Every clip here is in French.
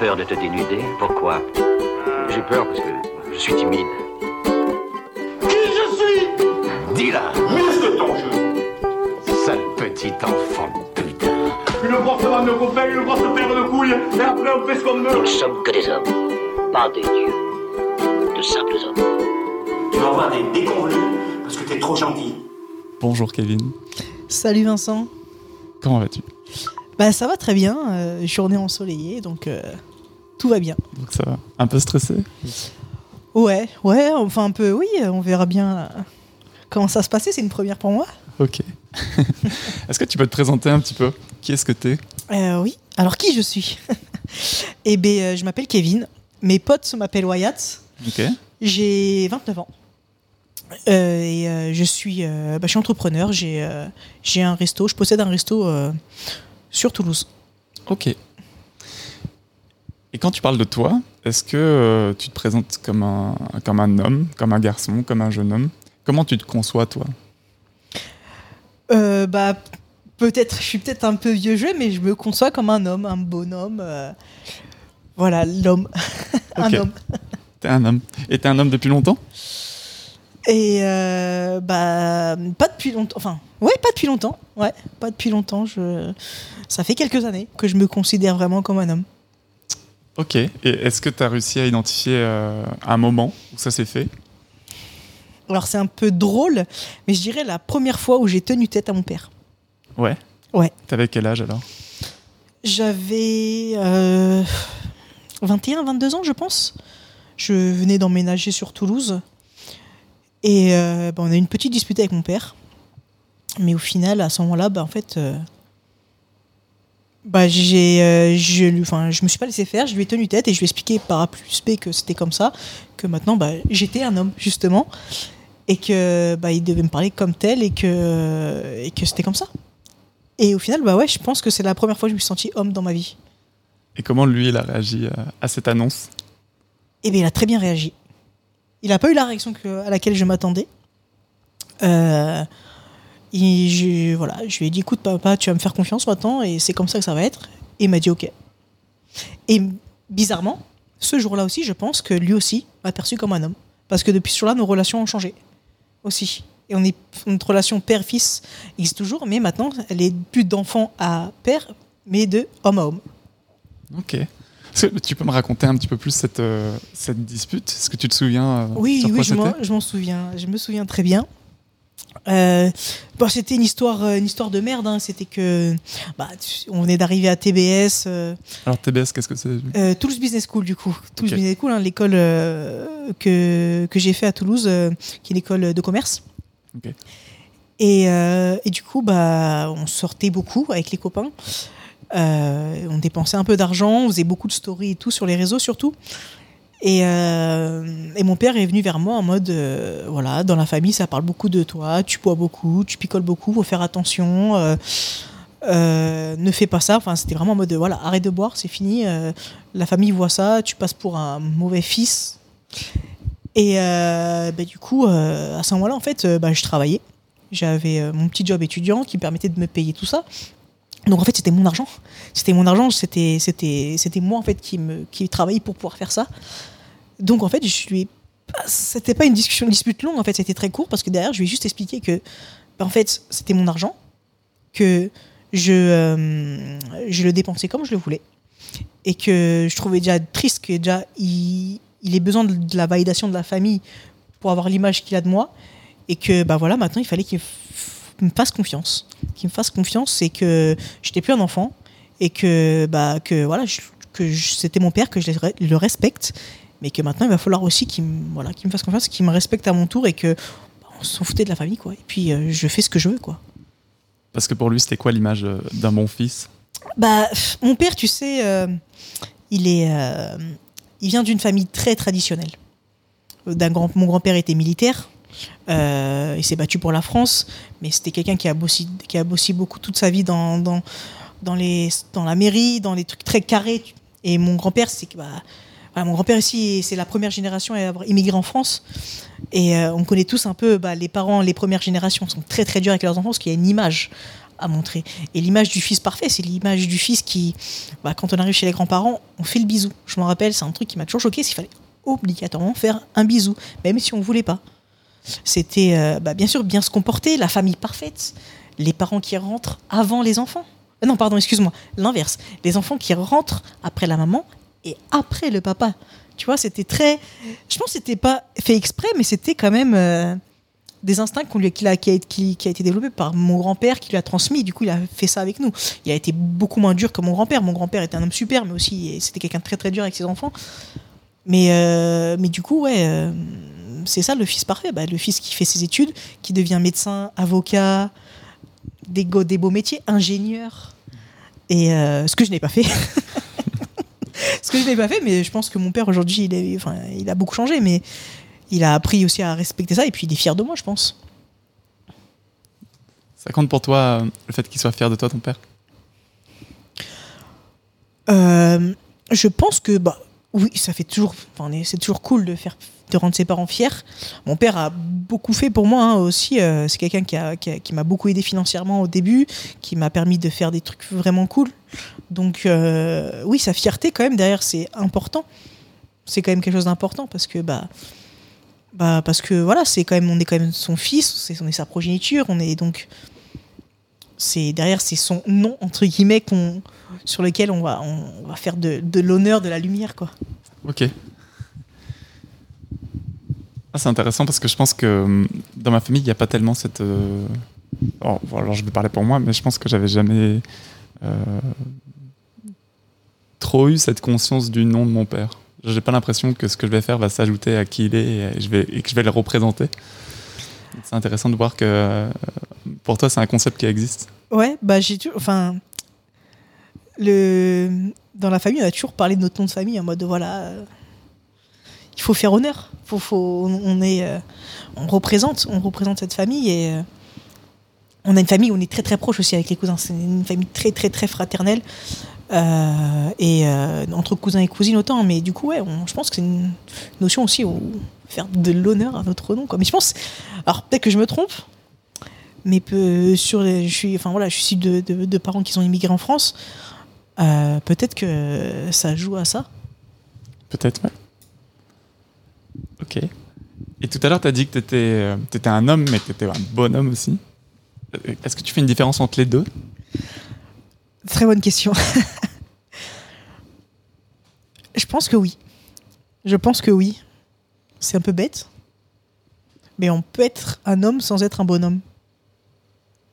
peur de te dénuder Pourquoi? J'ai peur parce que je suis timide. Qui je suis? Dis-la Muscle ton jeu Sale petit enfant de putain Une grosse vanne de copains, une grosse paire de couilles, et après on fait ce qu'on Nous veut ne sommes que des hommes, pas des dieux. De simples hommes. Tu vas avoir des déconvenus parce que t'es trop gentil. Bonjour Kevin, Salut Vincent. comment vas-tu? Bah ça va très bien, euh, journée ensoleillée, donc euh, tout va bien. Donc ça va Un peu stressé Ouais, ouais, enfin un peu, oui, on verra bien euh, comment ça se passait, c'est une première pour moi. Ok. Est-ce que tu peux te présenter un petit peu? Qui est-ce que t'es? Euh, oui, alors qui je suis? Eh bien, euh, je m'appelle Kevin, mes potes m'appellent Wyatt, Ok. j'ai 29 ans. Euh, et euh, je suis, bah, je suis entrepreneur, j'ai un resto, je possède un resto sur Toulouse. Ok. Et quand tu parles de toi, est-ce que euh, tu te présentes comme un, comme un homme, comme un garçon, comme un jeune homme? Comment tu te conçois toi? Euh, bah, peut-être, je suis peut-être un peu vieux jeu, mais je me conçois comme un homme, un bonhomme. euh, voilà, l'homme. un homme. T'es un homme. Et t'es un homme depuis longtemps? Et bah, pas depuis longtemps. Enfin, ouais, pas depuis longtemps. Ouais, pas depuis longtemps. Je... Ça fait quelques années que je me considère vraiment comme un homme. Ok. Et est-ce que tu as réussi à identifier euh, un moment où ça s'est fait? Alors, c'est un peu drôle, mais je dirais la première fois où j'ai tenu tête à mon père. Ouais. Ouais. T'avais quel âge alors? J'avais euh, 21, 22 ans, je pense. Je venais d'emménager sur Toulouse. Et euh, bah, on a eu une petite dispute avec mon père. Mais au final, à ce moment-là, bah, en fait, euh, bah, j'ai, euh, je, lui- enfin, je me suis pas laissé faire. Je lui ai tenu tête et je lui ai expliqué par A plus B que c'était comme ça. Que maintenant, bah, j'étais un homme, justement. Et que bah, il devait me parler comme tel et que, et que c'était comme ça. Et au final, bah ouais, je pense que c'est la première fois que je me suis senti homme dans ma vie. Et comment lui, il a réagi à, à cette annonce? Eh bien, il a très bien réagi. Il n'a pas eu la réaction que- à laquelle je m'attendais. Euh, et je, voilà, je lui ai dit, écoute, papa, tu vas me faire confiance maintenant, et c'est comme ça que ça va être. Et il m'a dit, ok. Et bizarrement, ce jour-là aussi, je pense que lui aussi m'a perçu comme un homme. Parce que depuis ce jour-là, nos relations ont changé. Aussi. Et on est, notre relation père-fils existe toujours, mais maintenant, elle est plus d'enfant à père, mais de homme à homme. Ok. Tu peux me raconter un petit peu plus cette, euh, cette dispute? Est-ce que tu te souviens euh, Oui, sur oui, quoi je m'en, je m'en souviens. Je me souviens très bien. Euh, bon, c'était une histoire, euh, une histoire de merde. hein. C'était que, bah, on venait d'arriver à TBS, euh, Alors TBS, qu'est-ce que c'est euh, Toulouse Business School du coup. Toulouse. Business School, hein, l'école que que j'ai fait à Toulouse, qui est l'école de commerce. Et, et du coup, bah, on sortait beaucoup avec les copains. On dépensait un peu d'argent, on faisait beaucoup de stories et tout sur les réseaux surtout. Et, euh, et mon père est venu vers moi en mode euh, voilà, dans la famille, ça parle beaucoup de toi, tu bois beaucoup, tu picoles beaucoup, faut faire attention, euh, ne fais pas ça. Enfin, c'était vraiment en mode voilà, arrête de boire, c'est fini. la famille voit ça, tu passes pour un mauvais fils. Et bah, du coup, à ce moment-là, en fait, bah, je travaillais. J'avais mon petit job étudiant qui me permettait de me payer tout ça. Donc en fait, c'était mon argent. C'était mon argent, c'était c'était c'était moi en fait qui me qui travaillais pour pouvoir faire ça. Donc en fait, je lui ai c'était pas une discussion une dispute longue en fait, c'était très court parce que derrière, je lui ai juste expliqué que bah, en fait, c'était mon argent que je euh, je le dépensais comme je le voulais et que je trouvais déjà triste que déjà il, il ait besoin de, la validation de la famille pour avoir l'image qu'il a de moi et que bah voilà maintenant il fallait qu'il me fasse confiance. Qu'il me fasse confiance et que j'étais plus un enfant et que bah que voilà que c'était mon père que je le respecte mais que maintenant il va falloir aussi qu'il me, voilà qu'il me fasse confiance qu'il me respecte à mon tour et que bah, on s'en foutait de la famille quoi et puis euh, je fais ce que je veux quoi Parce que pour lui, c'était quoi l'image euh, d'un bon fils? Bah, mon père, tu sais, euh, il est, euh, il vient d'une famille très traditionnelle. D'un grand, mon grand-père était militaire. il s'est battu pour la France, mais c'était quelqu'un qui a bossé, qui a bossé beaucoup toute sa vie dans, dans, dans, les, dans la mairie, dans les trucs très carrés. Et mon grand-père, c'est que bah, voilà, mon grand-père ici, c'est la première génération à avoir immigré en France. Et euh, on connaît tous un peu bah, les parents, les premières générations sont très très durs avec leurs enfants parce qu'il y a une image à montrer. Et l'image du fils parfait, c'est l'image du fils qui, bah, quand on arrive chez les grands-parents, on fait le bisou. Je m'en rappelle, c'est un truc qui m'a toujours choqué, qu'il fallait obligatoirement faire un bisou, même si on voulait pas. C'était euh, bah, bien sûr bien se comporter, la famille parfaite, les parents qui rentrent avant les enfants. Euh, non, pardon, excuse-moi, l'inverse. Les enfants qui rentrent après la maman et après le papa. Tu vois, c'était très. Je pense que c'était pas fait exprès, mais c'était quand même euh, des instincts qu'on lui, qui, a, qui, a été développé par mon grand-père, qui lui a transmis. Du coup, il a fait ça avec nous. Il a été beaucoup moins dur que mon grand-père. Mon grand-père était un homme super, mais aussi c'était quelqu'un de très très dur avec ses enfants. Mais, euh, mais du coup, ouais, euh, c'est ça le fils parfait. Bah, le fils qui fait ses études, qui devient médecin, avocat, des, des beaux métiers, ingénieur. Et ce que je n'ai pas fait. ce que je n'ai pas fait, mais je pense que mon père aujourd'hui, il, est- enfin, il a beaucoup changé, mais il a appris aussi à respecter ça et puis il est fier de moi, je pense. Ça compte pour toi euh, le fait qu'il soit fier de toi, ton père? Euh, je pense que bah oui, ça fait toujours, enfin, c'est toujours cool de faire, de rendre ses parents fiers. Mon père a beaucoup fait pour moi hein, aussi. euh, c'est quelqu'un qui, a- qui, qui m'a beaucoup aidé financièrement au début, qui m'a permis de faire des trucs vraiment cool. Donc euh, oui, sa fierté quand même derrière, c'est important. C'est quand même quelque chose d'important parce que bah bah parce que voilà, c'est quand même on est quand même son fils, c'est on est sa progéniture, on est donc c'est derrière c'est son nom entre guillemets sur lequel on va faire de, l'honneur de la lumière quoi. Ok. Ah, c'est intéressant parce que je pense que hum, dans ma famille, il n'y a pas tellement cette. euh, oh, alors, je vais parler pour moi, mais je pense que j'avais jamais euh, trop eu cette conscience du nom de mon père. J'ai pas l'impression que ce que je vais faire va s'ajouter à qui il est et que je vais le représenter. C'est intéressant de voir que euh, pour toi, c'est un concept qui existe. Ouais, bah j'ai toujours enfin le dans la famille, on a toujours parlé de notre nom de famille en mode voilà euh, il faut faire honneur. Faut, faut, on, est, euh, on représente, on représente cette famille et on a une famille où on est très très proche aussi avec les cousins. C'est une famille très très très fraternelle et euh, entre cousins et cousines autant. Mais du coup, ouais, je pense que c'est une notion aussi où faire de l'honneur à notre nom. Quoi. Mais je pense, alors peut-être que je me trompe, mais sur je suis, enfin voilà, je suis de, de, parents qui sont immigrés en France. Euh, peut-être que ça joue à ça. Peut-être, ouais. Ok. Et tout à l'heure, tu as dit que tu étais, un homme, mais que tu étais un bonhomme aussi. Euh, Est-ce que tu fais une différence entre les deux? Très bonne question. je pense que oui. Je pense que oui. C'est un peu bête. Mais on peut être un homme sans être un bonhomme.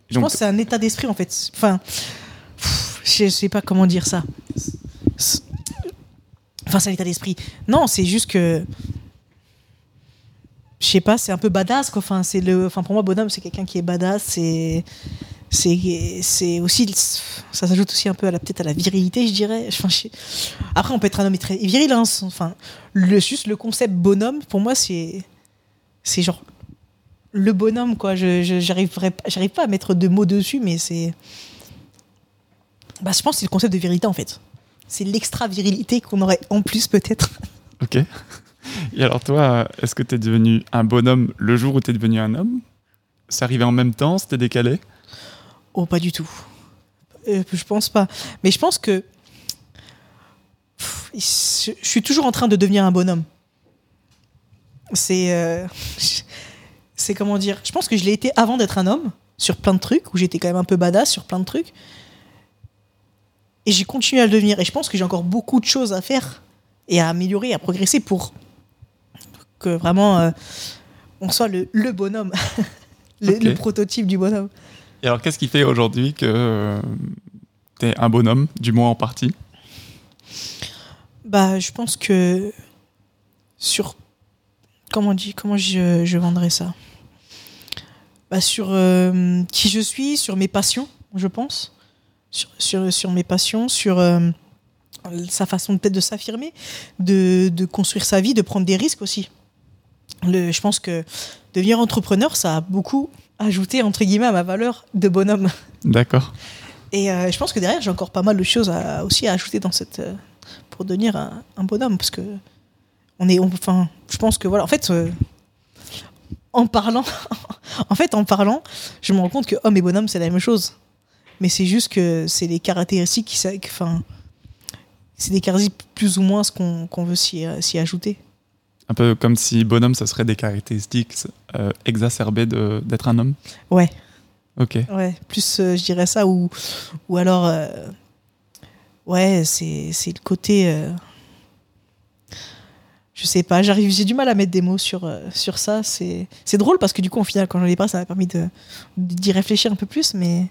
Je Donc, pense que c'est un état d'esprit en fait. Enfin, pff, je sais pas comment dire ça. Enfin, c'est un état d'esprit. Non, c'est juste que. Je sais pas, c'est un peu badass quoi. Enfin, c'est le. Enfin, pour moi, bonhomme, c'est quelqu'un qui est badass. C'est. C'est c'est aussi. Ça s'ajoute aussi un peu à la peut-être à la virilité, je dirais. Enfin, je sais- Après, on peut être un homme très viril. Hein. Enfin, le, juste le concept bonhomme, pour moi, c'est. C'est genre le bonhomme quoi je j'arriverai pas- j'arrive pas à mettre de mots dessus mais c'est bah je pense que c'est le concept de vérité en fait c'est l'extra virilité qu'on aurait en plus peut-être Ok. Et alors, toi, est-ce que tu es devenu un bonhomme le jour où tu es devenu un homme? C'est arrivé en même temps C'était décalé? Oh pas du tout Euh, je pense pas. Mais je pense que Pff, je je suis toujours en train de devenir un bonhomme. C'est euh, c'est comment dire je pense que je l'ai été avant d'être un homme sur plein de trucs où j'étais quand même un peu badass sur plein de trucs. Et j'ai continué à le devenir. Et je pense que j'ai encore beaucoup de choses à faire et à améliorer à progresser pour que vraiment euh, on soit le, le bonhomme. Le prototype du bonhomme Alors, qu'est-ce qui fait aujourd'hui que tu es un bonhomme, du moins en partie? Bah, je pense que sur comment dit comment je, je vendrais ça? Bah, sur euh, qui je suis, sur mes passions, je pense, sur sur, sur mes passions, sur euh, sa façon peut-être de s'affirmer, de, de construire sa vie, de prendre des risques aussi. Je pense que devenir entrepreneur, ça a beaucoup ajouté entre guillemets à ma valeur de bonhomme. D'accord. Et euh, je pense que derrière, j'ai encore pas mal de choses à, aussi à ajouter dans cette, euh, pour devenir un, un bonhomme. Parce que on est, on- enfin, je pense que voilà, en fait, euh, en parlant, en fait, en parlant, je me rends compte que homme et bonhomme, c'est la même chose. Mais c'est juste que c'est des caractéristiques qui, enfin, c'est des caractéristiques plus ou moins ce qu'on veut s'y ajouter. Un peu comme si bonhomme, ça serait des caractéristiques euh, exacerbées d'être un homme. Ouais. Ok. Ouais, plus euh, je dirais ça ou ou alors euh, ouais, c'est le côté euh, je sais pas, j'arrive j'ai du mal à mettre des mots sur sur ça, c'est drôle parce que du coup au final quand j'en ai parlé ça m'a permis d'y réfléchir un peu plus mais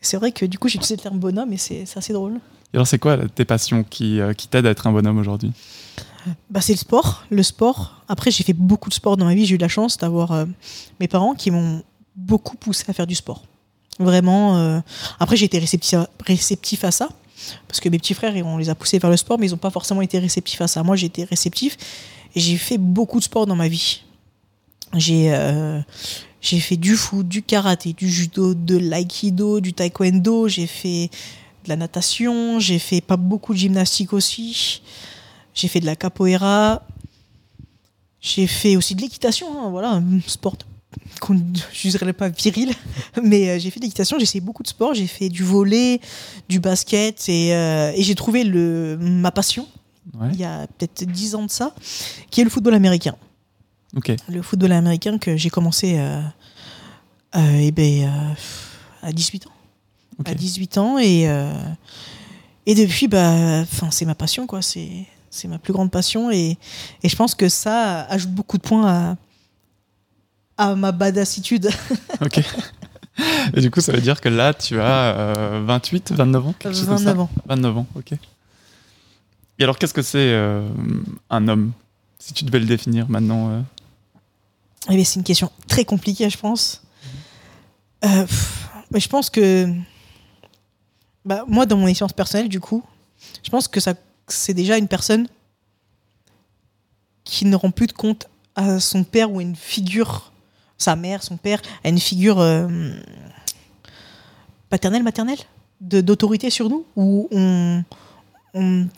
c'est vrai que du coup j'ai utilisé le terme bonhomme et c'est assez drôle. Et alors, c'est quoi tes passions qui, qui t'aident à être un bonhomme aujourd'hui? Bah, c'est le sport, le sport. Après, j'ai fait beaucoup de sport dans ma vie. J'ai eu la chance d'avoir euh, mes parents qui m'ont beaucoup poussé à faire du sport. Vraiment. euh, Après, j'ai été réceptif à, réceptif à ça. Parce que mes petits frères, on les a poussés vers le sport, mais ils n'ont pas forcément été réceptifs à ça. Moi, j'ai été réceptif et j'ai fait beaucoup de sport dans ma vie. J'ai euh, j'ai fait du foot, du karaté, du judo, de l'aïkido, du taekwondo. J'ai fait de la natation. J'ai fait pas beaucoup de gymnastique aussi. J'ai fait de la capoeira. J'ai fait aussi de l'équitation, hein, voilà, un sport qu'on je dirais pas viril, mais euh, j'ai fait de l'équitation, j'ai essayé beaucoup de sports, j'ai fait du volet, du basket et, euh, et j'ai trouvé le, ma passion Ouais. il y a peut-être 10 ans de ça, qui est le football américain. Le football américain que j'ai commencé euh, euh, eh ben, à 18 ans. Ok. À 18 ans et, et depuis, bah, c'est ma passion, quoi. C'est, c'est ma plus grande passion et, et je pense que ça ajoute beaucoup de points à, à ma badassitude. Ok. Et du coup, ça veut dire que là, tu as euh, 28, 29 ans quelque chose comme ça 29 ans. 29 ans, ok. Et alors, qu'est-ce que c'est euh, un homme Si tu devais le définir maintenant. euh, Eh c'est une question très compliquée, je pense. Euh, pff, mais je pense que. Bah, moi, dans mon expérience personnelle, du coup, je pense que ça, c'est déjà une personne qui ne rend plus de compte à son père ou à une figure, sa mère, son père, à une figure euh, paternelle, maternelle, d'autorité sur nous, où on,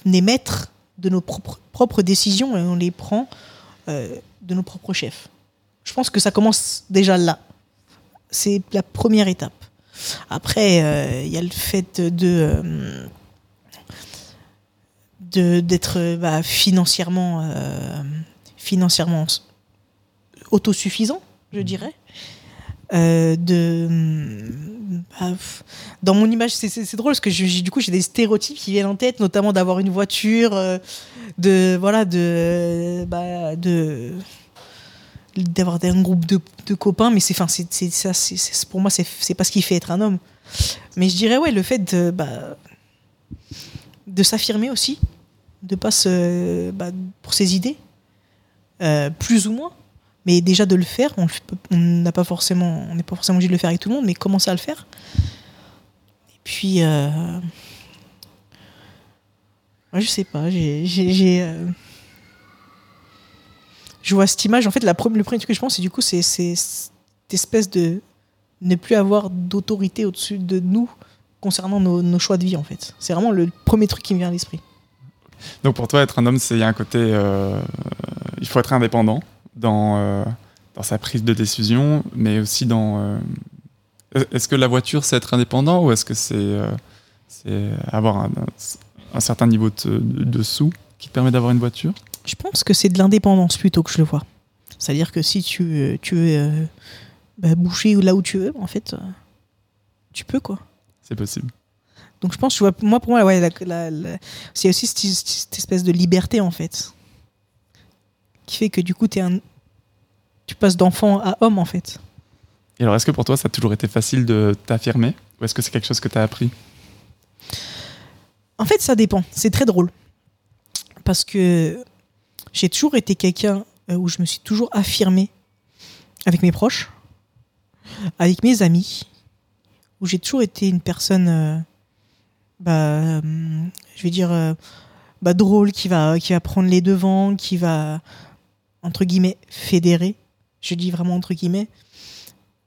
est maître de nos propres, décisions et on les prend euh, de nos propres chefs. Je pense que ça commence déjà là. C'est la première étape. Après, euh, il y a le fait de- d'être bah, financièrement euh, financièrement autosuffisant, je dirais. Euh, de bah, dans mon image, c'est- drôle parce que je- du coup j'ai des stéréotypes qui viennent en tête, notamment d'avoir une voiture, euh, de voilà de bah, de d'avoir un groupe de, de copains mais c'est enfin c'est ça c'est pour moi c'est c'est pas ce qui fait être un homme mais je dirais ouais le fait de bah, de s'affirmer aussi de pas se bah, pour ses idées euh, plus ou moins mais déjà de le faire on n'a pas forcément on n'est pas forcément obligé de le faire avec tout le monde mais commencer à le faire et puis euh, ouais, je sais pas j'ai euh, je vois cette image. En fait, la le premier truc que je pense, c'est du coup, c'est cette espèce de ne plus avoir d'autorité au-dessus de nous concernant nos, nos choix de vie, en fait. C'est vraiment le premier truc qui me vient à l'esprit. Donc, pour toi, être un homme, c'est un côté. euh, il faut être indépendant dans, euh, dans sa prise de décision, mais aussi dans. euh, est-ce que la voiture, c'est être indépendant ou est-ce que c'est c'est avoir un, un certain niveau de, de, de sous qui te permet d'avoir une voiture? Je pense que c'est de l'indépendance plutôt que je le vois. C'est-à-dire que si tu, tu veux bah, bouger là où tu veux, en fait, tu peux, quoi. C'est possible. Donc je pense, tu vois, moi pour moi, ouais, la- la- la- c'est aussi cette, cette espèce de liberté en fait, qui fait que du coup es un, tu passes d'enfant à homme en fait. Et alors, est-ce que pour toi, ça a toujours été facile de t'affirmer ou est-ce que c'est quelque chose que tu as appris? En fait, ça dépend. C'est très drôle parce que j'ai toujours été quelqu'un euh, où je me suis toujours affirmé avec mes proches, avec mes amis, où j'ai toujours été une personne, euh, bah, hum, je vais dire, euh, bah, drôle, qui va, qui va prendre les devants, qui va, entre guillemets, fédérer. Je dis vraiment entre guillemets.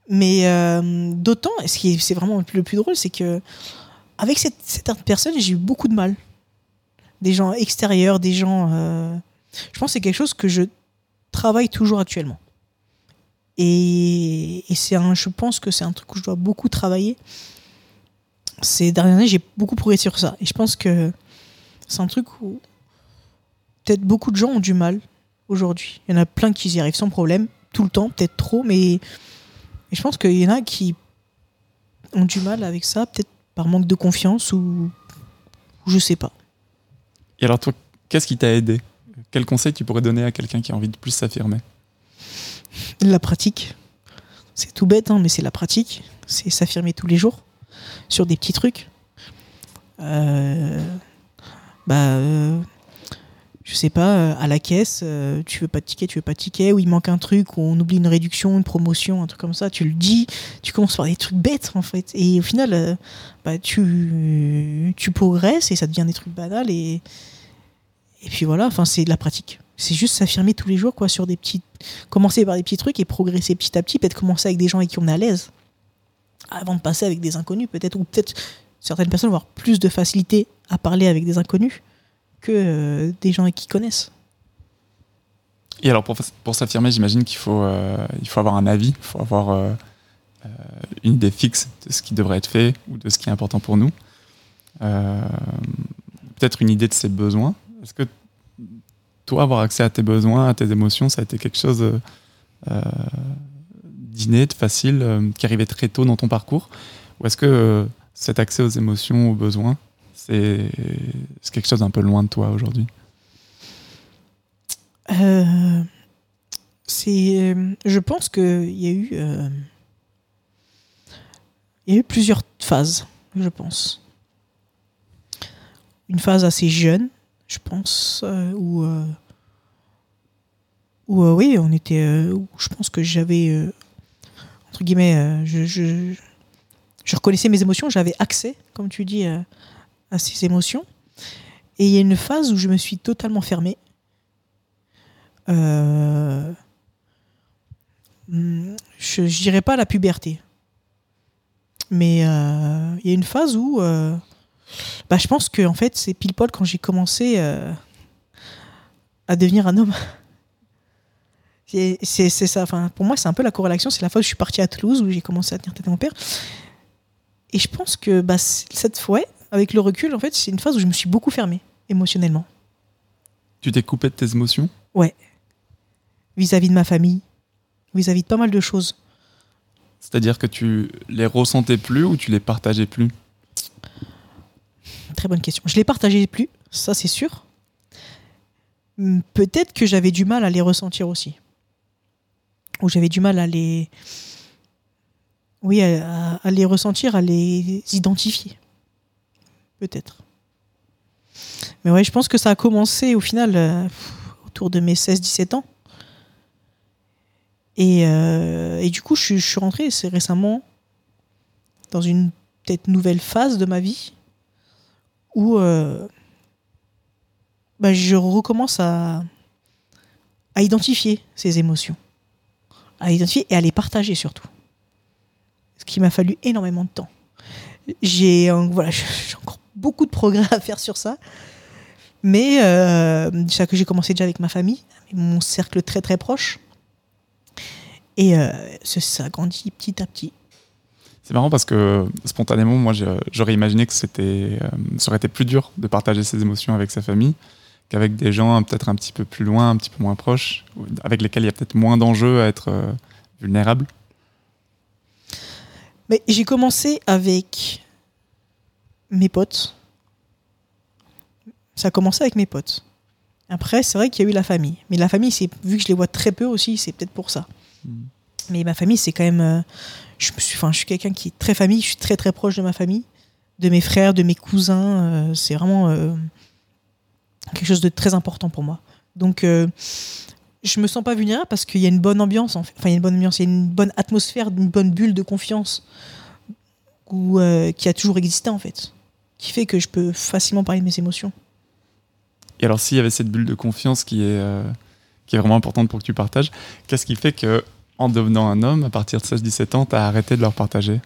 Mais euh, d'autant, ce qui est, c'est vraiment le plus drôle, c'est que avec cette, cette personne, j'ai eu beaucoup de mal. Des gens extérieurs, des gens. euh, Je pense que c'est quelque chose que je travaille toujours actuellement. Et, et c'est un, je pense que c'est un truc où je dois beaucoup travailler. Ces dernières années, j'ai beaucoup progressé sur ça. Et je pense que c'est un truc où peut-être beaucoup de gens ont du mal aujourd'hui. Il y en a plein qui y arrivent sans problème, tout le temps, peut-être trop, mais et je pense qu'il y en a qui ont du mal avec ça, peut-être par manque de confiance ou, ou je sais pas. Et alors toi, qu'est-ce qui t'a aidé? Quel conseil tu pourrais donner à quelqu'un qui a envie de plus s'affirmer? La pratique. C'est tout bête, hein, mais c'est la pratique. C'est s'affirmer tous les jours sur des petits trucs. Euh, bah, euh, je sais pas, euh, à la caisse, tu veux pas de ticket, tu veux pas de ticket, ou il manque un truc, ou on oublie une réduction, une promotion, un truc comme ça, tu le dis, tu commences par des trucs bêtes en fait. Et au final, bah, tu, tu progresses et ça devient des trucs banals. Et, et puis voilà, enfin, c'est de la pratique. C'est juste s'affirmer tous les jours, quoi, sur des petits. Commencer par des petits trucs et progresser petit à petit, peut-être commencer avec des gens avec qui on est à l'aise, avant de passer avec des inconnus, peut-être, ou peut-être certaines personnes vont avoir plus de facilité à parler avec des inconnus que euh, des gens qui connaissent. Et alors pour, pour s'affirmer, j'imagine qu'il faut, euh, faut avoir un avis, il faut avoir euh, une idée fixe de ce qui devrait être fait ou de ce qui est important pour nous. Peut-être une idée de ses besoins. Est-ce que toi, avoir accès à tes besoins, à tes émotions, ça a été quelque chose euh, euh, d'inné, de facile, euh, qui arrivait très tôt dans ton parcours Ou est-ce que euh, cet accès aux émotions, aux besoins, c'est quelque chose d'un peu loin de toi aujourd'hui? Euh, c'est, je pense qu'il y a eu, y a eu plusieurs phases, je pense. Une phase assez jeune, je pense, où, où oui, on était, je pense que j'avais, euh, je, je, reconnaissais mes émotions, j'avais accès, comme tu dis, euh, à ces émotions. Et il y a une phase où je me suis totalement fermé. Euh, je, je dirais pas la puberté. Mais il y a une phase où bah, je pense que en fait c'est pile poil quand j'ai commencé à devenir un homme. C'est ça. Enfin, pour moi, c'est un peu la corrélation. C'est la fois où je suis parti à Toulouse où j'ai commencé à tenir tête à mon père. Et je pense que bah, cette fois, avec le recul, en fait, c'est une phase où je me suis beaucoup fermé émotionnellement. Tu t'es coupé de tes émotions? Vis-à-vis de ma famille, vis-à-vis de pas mal de choses. C'est-à-dire que tu les ressentais plus ou tu les partageais plus? Très bonne question. Je les partageais plus, ça c'est sûr. Hum, Peut-être que j'avais du mal à les ressentir aussi. Ou j'avais du mal à les. Oui, à, les ressentir, à les identifier. Peut-être. Mais ouais, je pense que ça a commencé au final euh, autour de mes 16-17 ans. Et, euh, et du coup, je, suis- je suis rentré c'est récemment dans une peut-être nouvelle phase de ma vie où euh, bah, je recommence à, à identifier ces émotions, à identifier et à les partager surtout. Ce qui m'a fallu énormément de temps. J'ai j'ai encore beaucoup de progrès à faire sur ça. Mais euh, ça que j'ai commencé déjà avec ma famille, mon cercle très très proche. Et euh, ça, grandit petit à petit. C'est marrant parce que spontanément, moi, j'aurais imaginé que euh, ça aurait été plus dur de partager ses émotions avec sa famille qu'avec des gens hein, peut-être un petit peu plus loin, un petit peu moins proches, avec lesquels il y a peut-être moins d'enjeux à être euh, vulnérable. Mais j'ai commencé avec mes potes. Ça a commencé avec mes potes. Après, c'est vrai qu'il y a eu la famille. Mais la famille, c'est vu que je les vois très peu aussi, c'est peut-être pour ça. Mhm. Mais ma famille, c'est quand même. euh, je, suis, enfin, je suis quelqu'un qui est très famille. Je suis très très proche de ma famille, de mes frères, de mes cousins. euh, c'est vraiment quelque chose de très important pour moi. Donc, euh, je me sens pas vulnérable parce qu'il y a une bonne ambiance. Enfin, il y a une bonne ambiance, il y a une bonne atmosphère, une bonne bulle de confiance où, euh, qui a toujours existé en fait, qui fait que je peux facilement parler de mes émotions. Et alors, s'il y avait cette bulle de confiance qui est, euh, qui est vraiment importante pour que tu partages, qu'est-ce qui fait que, en devenant un homme, à partir de 16-17 ans, tu as arrêté de leur partager?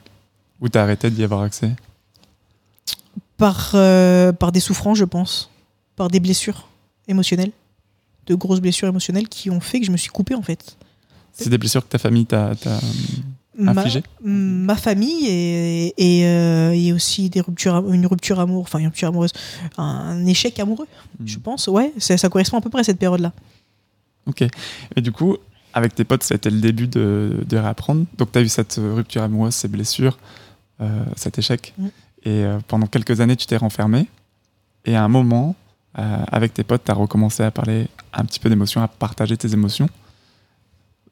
Ou tu as arrêté d'y avoir accès? Par, euh, par des souffrances, je pense, par des blessures émotionnelles, de grosses blessures émotionnelles qui ont fait que je me suis coupé en fait. C'est des blessures que ta famille t'a. t'a- ma, famille et, et, euh, et aussi des ruptures, am- une rupture amoureuse, enfin une rupture amoureuse, un échec amoureux, Mhm. je pense. Ouais, ça, ça correspond à peu près à cette période-là. Ok. Et du coup, avec tes potes, ça a été le début de, de réapprendre. Donc, tu as eu cette rupture amoureuse, ces blessures, euh, cet échec. Mm. Et euh, pendant quelques années, tu t'es renfermé. Et à un moment, euh, avec tes potes, tu as recommencé à parler un petit peu d'émotions, à partager tes émotions.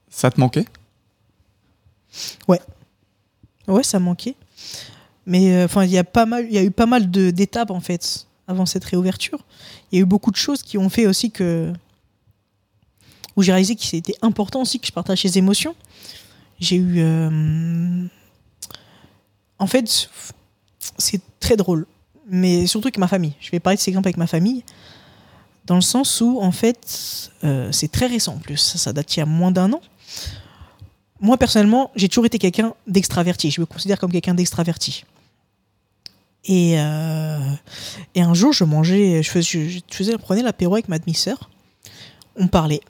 Ça te manquait? Ouais, ça manquait. Mais euh, il y a y a eu pas mal d'étapes en fait avant cette réouverture. Il y a eu beaucoup de choses qui ont fait aussi que où j'ai réalisé que c'était important aussi que je partage ces émotions. J'ai eu, euh, en fait, c'est très drôle, mais surtout avec ma famille. Je vais parler de ces exemples avec ma famille, dans le sens où en fait, euh, c'est très récent en plus. Ça, date il y a moins d'un an moi personnellement, j'ai toujours été quelqu'un d'extraverti. Je me considère comme quelqu'un d'extraverti. Et, euh, et un jour, je mangeais, je faisais, je, prenais l'apéro avec ma demi-sœur. On parlait.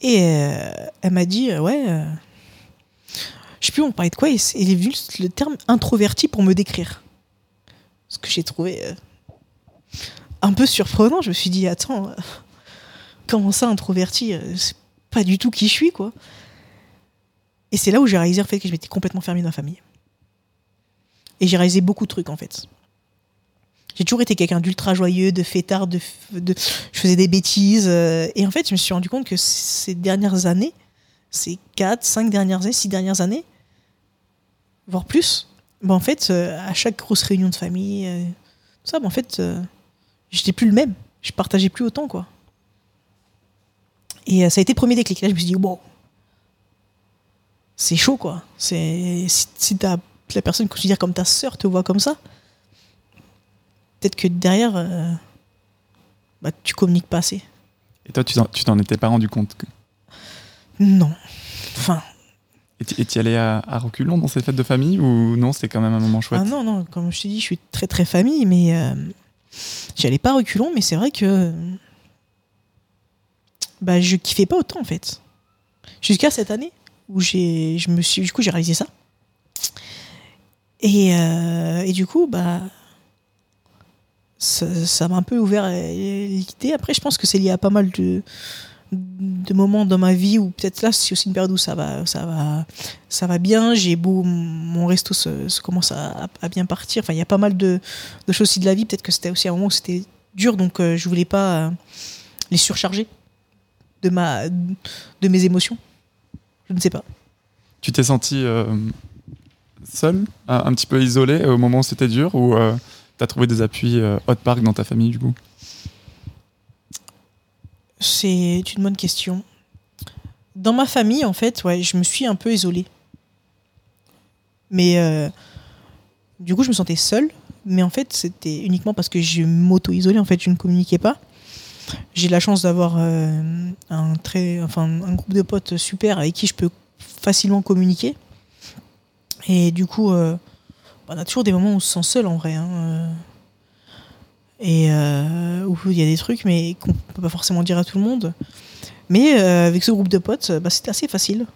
Et euh, elle m'a dit, ouais, je sais plus, on parlait de quoi. Et il est venu le terme introverti pour me décrire. Ce que j'ai trouvé euh, un peu surprenant. Je me suis dit, attends, euh, comment ça, introverti euh, C'est pas du tout qui je suis, quoi. Et c'est là où j'ai réalisé en fait que je m'étais complètement fermé dans ma famille. Et j'ai réalisé beaucoup de trucs en fait. J'ai toujours été quelqu'un d'ultra joyeux, de fêtard, de, je faisais des bêtises. et en fait, je me suis rendu compte que ces dernières années, ces 4, 5 dernières années, 6 dernières années, voire plus, ben en fait, euh, à chaque grosse réunion de famille, euh, tout ça, ben en fait, euh, j'étais plus le même. Je partageais plus autant, quoi. Et ça a été le premier déclic. Là, je me suis dit, bon, c'est chaud quoi. C'est si, t'as- la personne que tu comme ta sœur te voit comme ça, peut-être que derrière, bah, tu communiques pas assez. Et toi, tu t'en- tu t'en étais pas rendu compte que... Non. Enfin, Et tu- allais à, à reculons dans ces fêtes de famille ou non C'était quand même un moment chouette ah non, non, comme je te dis, je suis très très famille, mais euh, j'allais pas reculons, mais c'est vrai que bah, je kiffais pas autant en fait. Jusqu'à cette année où j'ai, je me suis, du coup, j'ai réalisé ça. Et, euh, et du coup, bah, ça m'a un peu ouvert l'idée. Après, je pense que c'est lié à pas mal de, de moments dans ma vie où peut-être là, c'est aussi une période où ça va, ça va, ça va bien. J'ai beau, mon resto se, commence à, bien partir. Enfin, il y a pas mal de, choses aussi de la vie. Peut-être que c'était aussi un moment où c'était dur, donc euh, je voulais pas euh, les surcharger de ma, de mes émotions. Je ne sais pas. Tu t'es senti euh, seul, un, petit peu isolé au moment où c'était dur ou euh, t'as trouvé des appuis euh, hot park dans ta famille du coup? C'est une bonne question. Dans ma famille, en fait, ouais, je me suis un peu isolée. Mais euh, du coup, je me sentais seule. Mais en fait, c'était uniquement parce que je m'auto-isolais. En fait, je ne communiquais pas. J'ai la chance d'avoir euh, un, groupe de potes super avec qui je peux facilement communiquer. Et du coup, euh, bah, on a toujours des moments où on se sent seul en vrai. hein. Et euh, où il y a des trucs, mais qu'on peut pas forcément dire à tout le monde. Mais euh, avec ce groupe de potes, bah, c'était assez facile.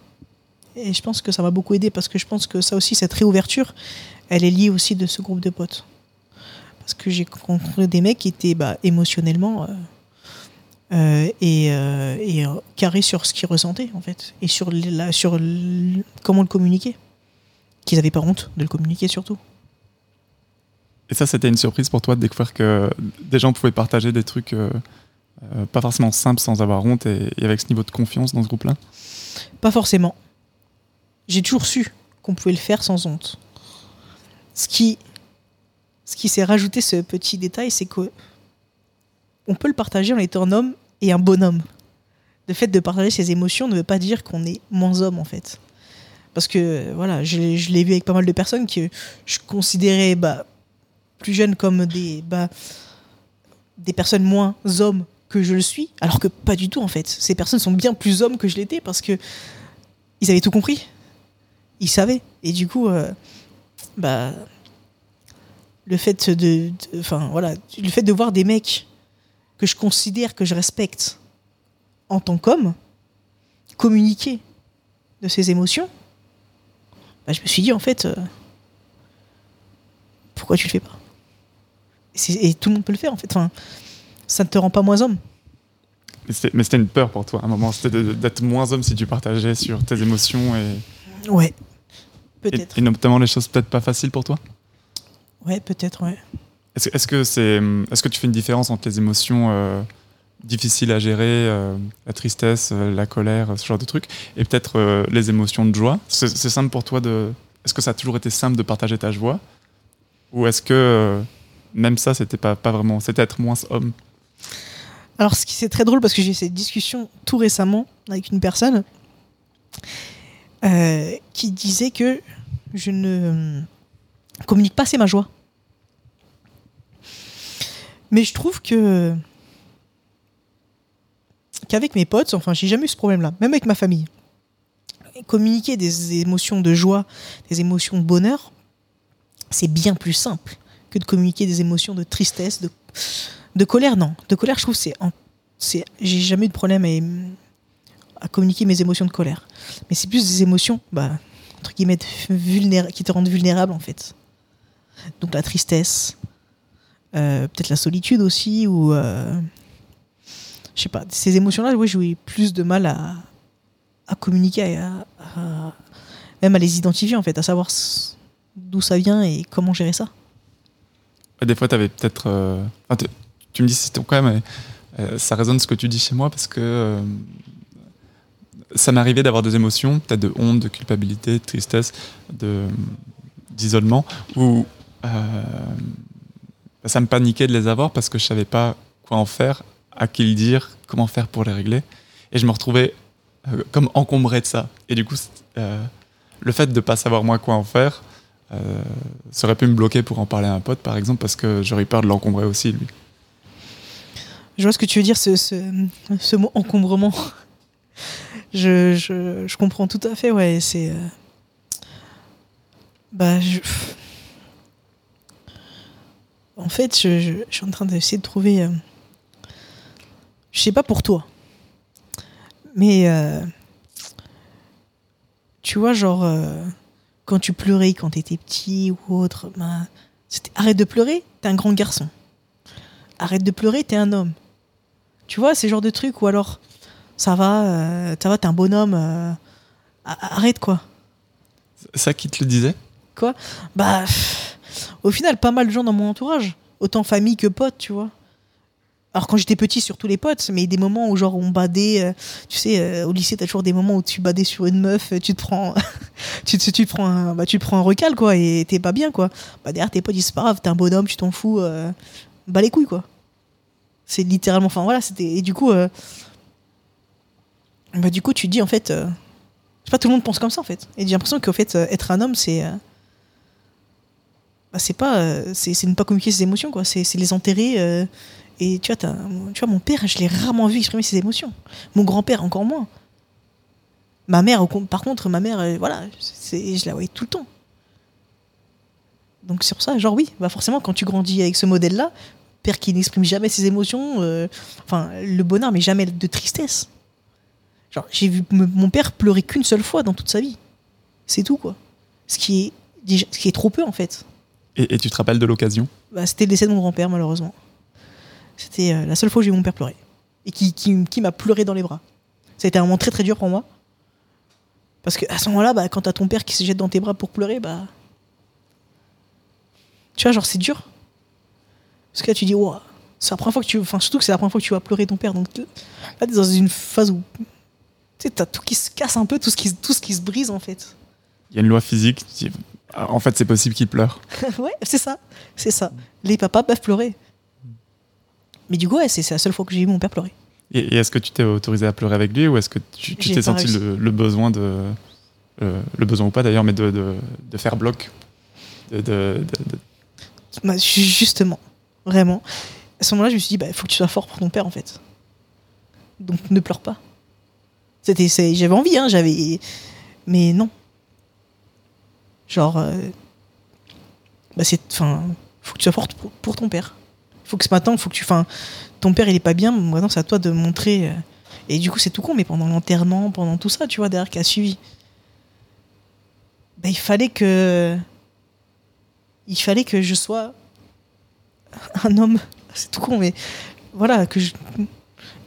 Et je pense que ça m'a beaucoup aidé parce que je pense que ça aussi, cette réouverture, elle est liée aussi de ce groupe de potes. Parce que j'ai rencontré des mecs qui étaient bah, émotionnellement euh, euh, et, euh, euh, carrés sur ce qu'ils ressentaient en fait et sur, la, sur comment le communiquer. Qu'ils n'avaient pas honte de le communiquer surtout. Et ça, c'était une surprise pour toi de découvrir que des gens pouvaient partager des trucs euh, euh, pas forcément simples sans avoir honte et, avec ce niveau de confiance dans ce groupe-là? Pas forcément. J'ai toujours su qu'on pouvait le faire sans honte. Ce qui, ce qui s'est rajouté ce petit détail, c'est que on peut le partager en étant un homme et un bonhomme. Le fait de partager ses émotions ne veut pas dire qu'on est moins homme en fait. Parce que voilà, je, je l'ai vu avec pas mal de personnes que je considérais bah, plus jeunes comme des, bah, des personnes moins hommes que je le suis, alors que pas du tout en fait. Ces personnes sont bien plus hommes que je l'étais parce que ils avaient tout compris. Ils savaient. Et du coup, euh, bah, le fait de, enfin voilà, le fait de voir des mecs que je considère, que je respecte en tant qu'homme, communiquer de ses émotions, bah, je me suis dit, en fait, euh, pourquoi tu le fais pas? Et, tout le monde peut le faire, en fait. Enfin, ça ne te rend pas moins homme. Mais c'était une peur pour toi, à un moment. C'était d'être moins homme si tu partageais sur tes émotions et, Ouais. Peut-être. et notamment les choses peut-être pas faciles pour toi? Ouais, peut-être, ouais. Est-ce que, c'est, est-ce que tu fais une différence entre les émotions euh, difficiles à gérer, euh, la tristesse, euh, la colère, ce genre de trucs, et peut-être les émotions de joie? C'est simple pour toi de. Est-ce que ça a toujours été simple de partager ta joie? Ou est-ce que même ça, c'était pas, pas vraiment. C'était être moins homme Alors, ce qui c'est très drôle parce que j'ai eu cette discussion tout récemment avec une personne euh, qui disait que je ne euh, communique pas assez ma joie. Mais je trouve que qu'avec mes potes, enfin, j'ai jamais eu ce problème-là, même avec ma famille. Communiquer des émotions de joie, des émotions de bonheur, c'est bien plus simple que de communiquer des émotions de tristesse, de colère, non. De colère, je trouve, c'est. j'ai jamais eu de problème à, communiquer mes émotions de colère. Mais c'est plus des émotions, bah, entre guillemets, qui te rendent vulnérable, en fait. Donc la tristesse, euh, peut-être la solitude aussi, ou. euh, je sais pas, ces émotions-là, oui, j'ai eu plus de mal à, communiquer, à, même à les identifier, en fait, à savoir d'où ça vient et comment gérer ça. Des fois, tu avais peut-être. euh, tu- me dis ton cas, mais euh, ça résonne ce que tu dis chez moi parce que euh, ça m'arrivait d'avoir des émotions, peut-être de honte, de culpabilité, de tristesse, d'isolement, où euh, ça me paniquait de les avoir parce que je savais pas quoi en faire, à qui le dire, comment faire pour les régler. Et je me retrouvais euh, comme encombré de ça. Et du coup, c'est- euh, le fait de pas savoir moi quoi en faire, euh, ça aurait pu me bloquer pour en parler à un pote, par exemple, parce que j'aurais eu peur de l'encombrer aussi, lui. Je vois ce que tu veux dire, ce, ce, ce mot encombrement. je, je, je comprends tout à fait, ouais. C'est. euh, Bah, je. En fait, je suis en train d'essayer de trouver. euh, Je sais pas pour toi. Mais. euh, Tu vois, genre. Quand tu pleurais quand t'étais petit ou autre, c'était arrête de pleurer, t'es un grand garçon. Arrête de pleurer, t'es un homme. Tu vois, ces genres de trucs, ou alors, ça va, euh, ça va, t'es un bonhomme, euh, arrête quoi. Ça qui te le disait? Quoi? Bah, pff, au final, pas mal de gens dans mon entourage, autant famille que potes, tu vois. Alors quand j'étais petit, surtout les potes, mais des moments où genre on badait, euh, tu sais, euh, au lycée t'as toujours des moments où tu badais sur une meuf, euh, tu te prends, tu te, tu te prends un, bah, tu te prends un recal quoi, et t'es pas bien quoi. Bah derrière tes potes ils c'est pas grave, t'es un bonhomme, tu t'en fous, euh, bah les couilles quoi. C'est littéralement, enfin voilà, c'était et du coup, bah du coup tu dis en fait, je sais pas tout le monde pense comme ça en fait, et j'ai l'impression qu'en fait être un homme c'est, bah, c'est pas, c'est ne pas communiquer ses émotions quoi, c'est les enterrer. Et tu vois, tu vois, mon père, je l'ai rarement vu exprimer ses émotions. Mon grand-père, encore moins. Ma mère, par contre, ma mère, euh, voilà, c'est, je la voyais tout le temps. Donc sur ça, genre oui, bah forcément, quand tu grandis avec ce modèle-là, père qui n'exprime jamais ses émotions, euh, enfin, le bonheur, mais jamais de tristesse. Genre, j'ai vu mon père pleurer qu'une seule fois dans toute sa vie. C'est tout, quoi. Ce qui est, déjà, ce qui est trop peu, en fait. et, et tu te rappelles de l'occasion? Bah, c'était le décès de mon grand-père, malheureusement. C'était euh, la seule fois où j'ai vu mon père pleurer. Et qui, qui, qui m'a pleuré dans les bras. Ça a été un moment très très dur pour moi. Parce que à ce moment-là, bah, quand t'as ton père qui se jette dans tes bras pour pleurer, bah. Tu vois, genre, c'est dur. Parce que là, tu dis, ouah, c'est la première fois que tu. Enfin, surtout que c'est la première fois que tu vas pleurer ton père. Donc là, t'es dans une phase où. Tu sais, t'as tout qui se casse un peu, tout ce qui, se- tout ce qui se brise, en fait. Il y a une loi physique. En fait, c'est possible qu'il pleure. ouais, c'est ça. C'est ça. Les papas peuvent pleurer. Mais du coup, ouais, c'est la seule fois que j'ai vu mon père pleurer. Et, et est-ce que tu t'es autorisé à pleurer avec lui ou est-ce que tu t'es senti le, le besoin de. euh, le besoin ou pas d'ailleurs, mais de, de, de faire bloc de, Bah, ju- justement, vraiment. À ce moment-là, je me suis dit, bah, il faut que tu sois fort pour ton père, en fait. Donc ne pleure pas. C'était, j'avais envie, hein, j'avais, mais non. Genre, euh, bah c'est, enfin, faut que tu sois forte pour, pour ton père. Faut que ce matin, faut que tu, enfin, ton père il est pas bien, maintenant c'est à toi de montrer. euh, et du coup, c'est tout con, mais pendant l'enterrement, pendant tout ça, tu vois, derrière qui a suivi. bah, il fallait que il fallait que je sois un homme c'est tout con mais voilà que je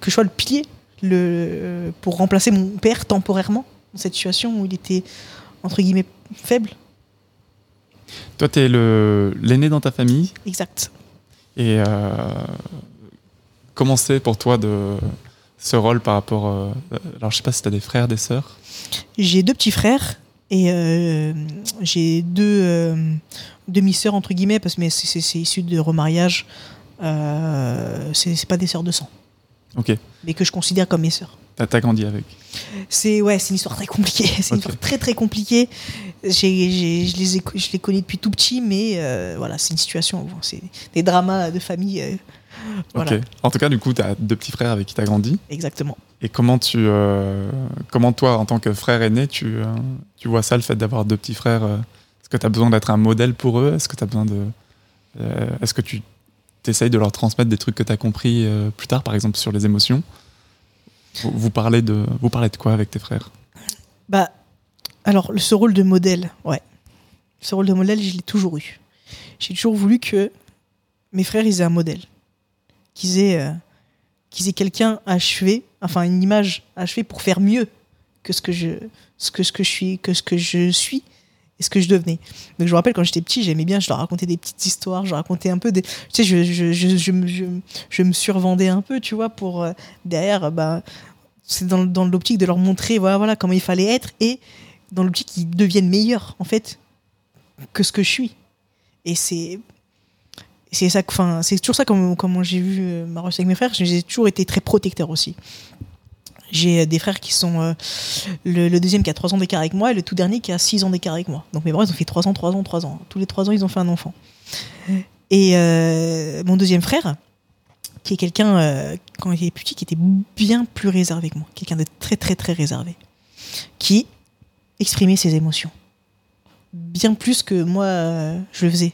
que je sois le pilier le pour remplacer mon père temporairement dans cette situation où il était entre guillemets faible Toi, tu es l'aîné dans ta famille? exact Et euh, comment c'est pour toi de ce rôle par rapport. euh, alors, je sais pas si tu as des frères, des sœurs? J'ai deux petits frères et euh, j'ai deux euh, demi-sœurs entre guillemets parce que c'est- issu de remariage. C'est c'est pas des sœurs de sang, Ok. mais que je considère comme mes sœurs. T'as as grandi avec. C'est ouais, c'est une histoire très compliquée. C'est une histoire très très compliquée. J'ai- j'ai- je les ai, je les connais depuis tout petit, mais euh, voilà, c'est une situation. c'est des dramas de famille. euh, voilà, Ok. En tout cas, du coup, tu as deux petits frères avec qui tu as grandi. exactement. Et comment tu, euh, comment toi, en tant que frère aîné, tu, tu vois ça, le fait d'avoir deux petits frères Est-ce que tu as besoin d'être un modèle pour eux? Est-ce que tu as besoin de, est-ce que tu essayes de leur transmettre des trucs que tu as compris plus tard, par exemple sur les émotions? Vous, parlez de, vous parlez de quoi avec tes frères? Bah, alors, ce rôle de modèle, ouais. Ce rôle de modèle, je l'ai toujours eu. J'ai toujours voulu que mes frères, ils aient un modèle. Qu'ils aient, euh, qu'ils aient quelqu'un achevé, enfin, une image achevée pour faire mieux que ce que je, ce que, ce que je suis, que ce que je suis et ce que je devenais. Donc, je me rappelle quand j'étais petit, j'aimais bien, je leur racontais des petites histoires, je racontais un peu des. Tu sais, je, je, je, je, je, me survendais un peu, tu vois, pour euh, derrière, euh, bah, c'est dans, dans l'optique de leur montrer voilà, voilà comment il fallait être et dans l'optique qu'ils deviennent meilleurs en fait que ce que je suis et c'est c'est ça enfin c'est toujours ça comme comment j'ai vu euh, ma relation avec mes frères j'ai toujours été très protecteur aussi j'ai euh, des frères qui sont euh, le, deuxième qui a 3 ans d'écart avec moi et le tout dernier qui a 6 ans d'écart avec moi donc mes parents ils ont fait 3 ans 3 ans 3 ans tous les 3 ans ils ont fait un enfant et euh, mon deuxième frère qui est quelqu'un, quand il était petit, qui était bien plus réservé que moi. Quelqu'un de très, très, très réservé. Qui exprimait ses émotions. Bien plus que moi, je le faisais.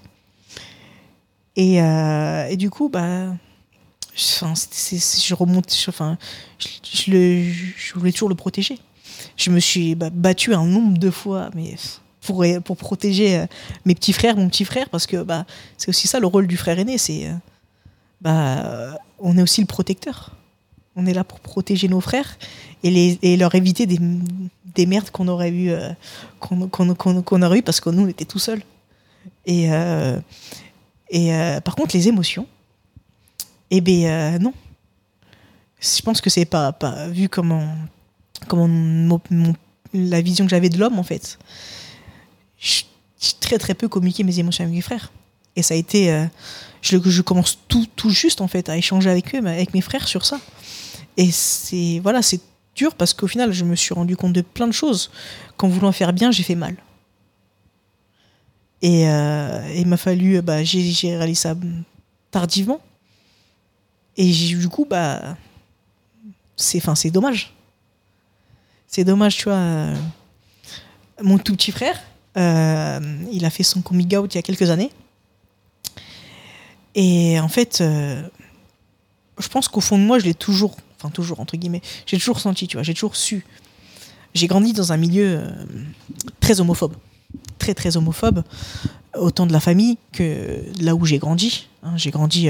Et du coup, bah, enfin, je remonte, je- enfin, je, voulais toujours le protéger. Je me suis bah, battu un nombre de fois, mais pour, pour protéger euh, mes petits frères, mon petit frère, parce que bah, c'est aussi ça le rôle du frère aîné, c'est euh, bah, on est aussi le protecteur. On est là pour protéger nos frères et, les, et leur éviter des, des merdes qu'on aurait eu, euh, qu'on, qu'on- qu'on aurait eu parce que nous, on était tout seuls. Et, euh, et par contre, les émotions, eh ben euh, non. Je pense que c'est pas, pas vu comment, comment la vision que j'avais de l'homme, en fait. J'ai très très peu communiqué mes émotions avec mes frères. Et ça a été. euh, je, commence tout, tout juste en fait à échanger avec eux, avec mes frères sur ça. Et c'est voilà, c'est dur parce qu'au final, je me suis rendu compte de plein de choses. Qu'en voulant faire bien, j'ai fait mal. Et euh, il m'a fallu, bah, j'ai réalisé ça tardivement. Et du coup, bah, c'est, c'est dommage. C'est dommage, tu vois. euh, Mon tout petit frère, euh, il a fait son coming out il y a quelques années. Et en fait, euh, je pense qu'au fond de moi, je l'ai toujours, enfin toujours entre guillemets, j'ai toujours senti, tu vois, j'ai toujours su. J'ai grandi dans un milieu très homophobe, très très homophobe, autant de la famille que là où j'ai grandi. hein. j'ai grandi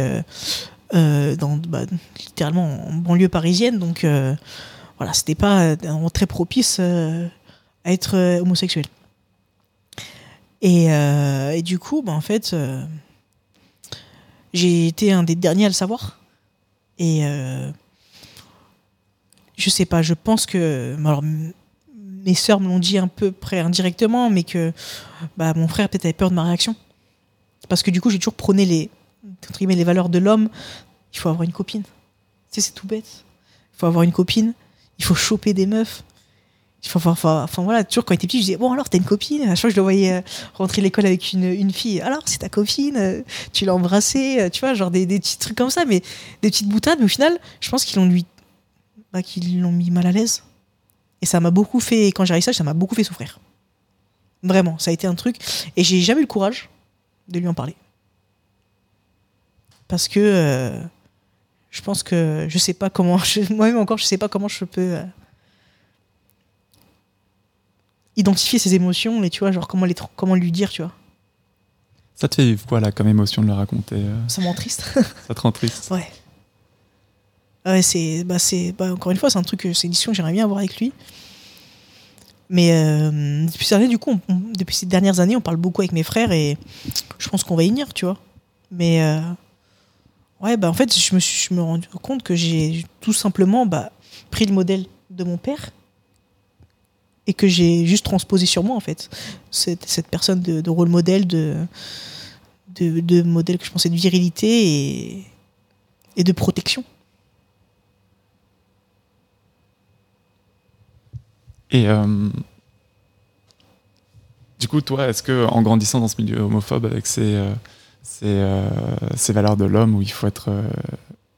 dans, bah, littéralement en banlieue parisienne, donc euh, voilà, c'était pas euh, très propice euh, à être euh, homosexuel. Et, euh, du coup, bah, en fait. euh, j'ai été un des derniers à le savoir. Et euh, je sais pas, je pense que. Alors, m- mes sœurs me l'ont dit un peu près indirectement, mais que bah, mon frère peut-être avait peur de ma réaction. Parce que du coup, j'ai toujours prôné les, entre guillemets, les valeurs de l'homme. Il faut avoir une copine. Tu c'est tout bête. Il faut avoir une copine. Il faut choper des meufs. Avoir, enfin, enfin, voilà, toujours quand il était petit, je disais, bon alors t'as une copine. À chaque fois je le voyais euh, rentrer à l'école avec une, une fille, alors c'est ta copine, euh, tu l'as embrassée, euh, tu vois, genre des, des petits trucs comme ça, mais des petites boutades, mais au final, je pense qu'ils l'ont lui, bah, qu'ils l'ont mis mal à l'aise. Et ça m'a beaucoup fait, quand j'ai ça, ça m'a beaucoup fait souffrir. Vraiment, ça a été un truc, et j'ai jamais eu le courage de lui en parler. Parce que euh, je pense que je sais pas comment, moi-même encore, je sais pas comment je peux euh, identifier ses émotions et tu vois, genre comment, les, comment lui dire, tu vois. Ça te fait vivre quoi là comme émotion de le raconter euh, Ça me rend triste. Ça te rend triste Ouais. Ouais, c'est, bah, c'est, bah, encore une fois, c'est un truc, c'est une discussion que j'aimerais bien avoir avec lui. Mais euh, depuis ces années, du coup, on- on- depuis ces dernières années, on parle beaucoup avec mes frères et je pense qu'on va y venir, tu vois. Mais euh, ouais, bah en fait, je me suis, je me rendu compte que j'ai tout simplement bah, pris le modèle de mon père et que j'ai juste transposé sur moi, en fait. Cette, personne de, rôle modèle, de, modèle que je pensais de virilité et, et de protection. Et euh, du coup, toi, est-ce que en grandissant dans ce milieu homophobe avec ces, euh, ces, euh, ces valeurs de l'homme où il faut être euh,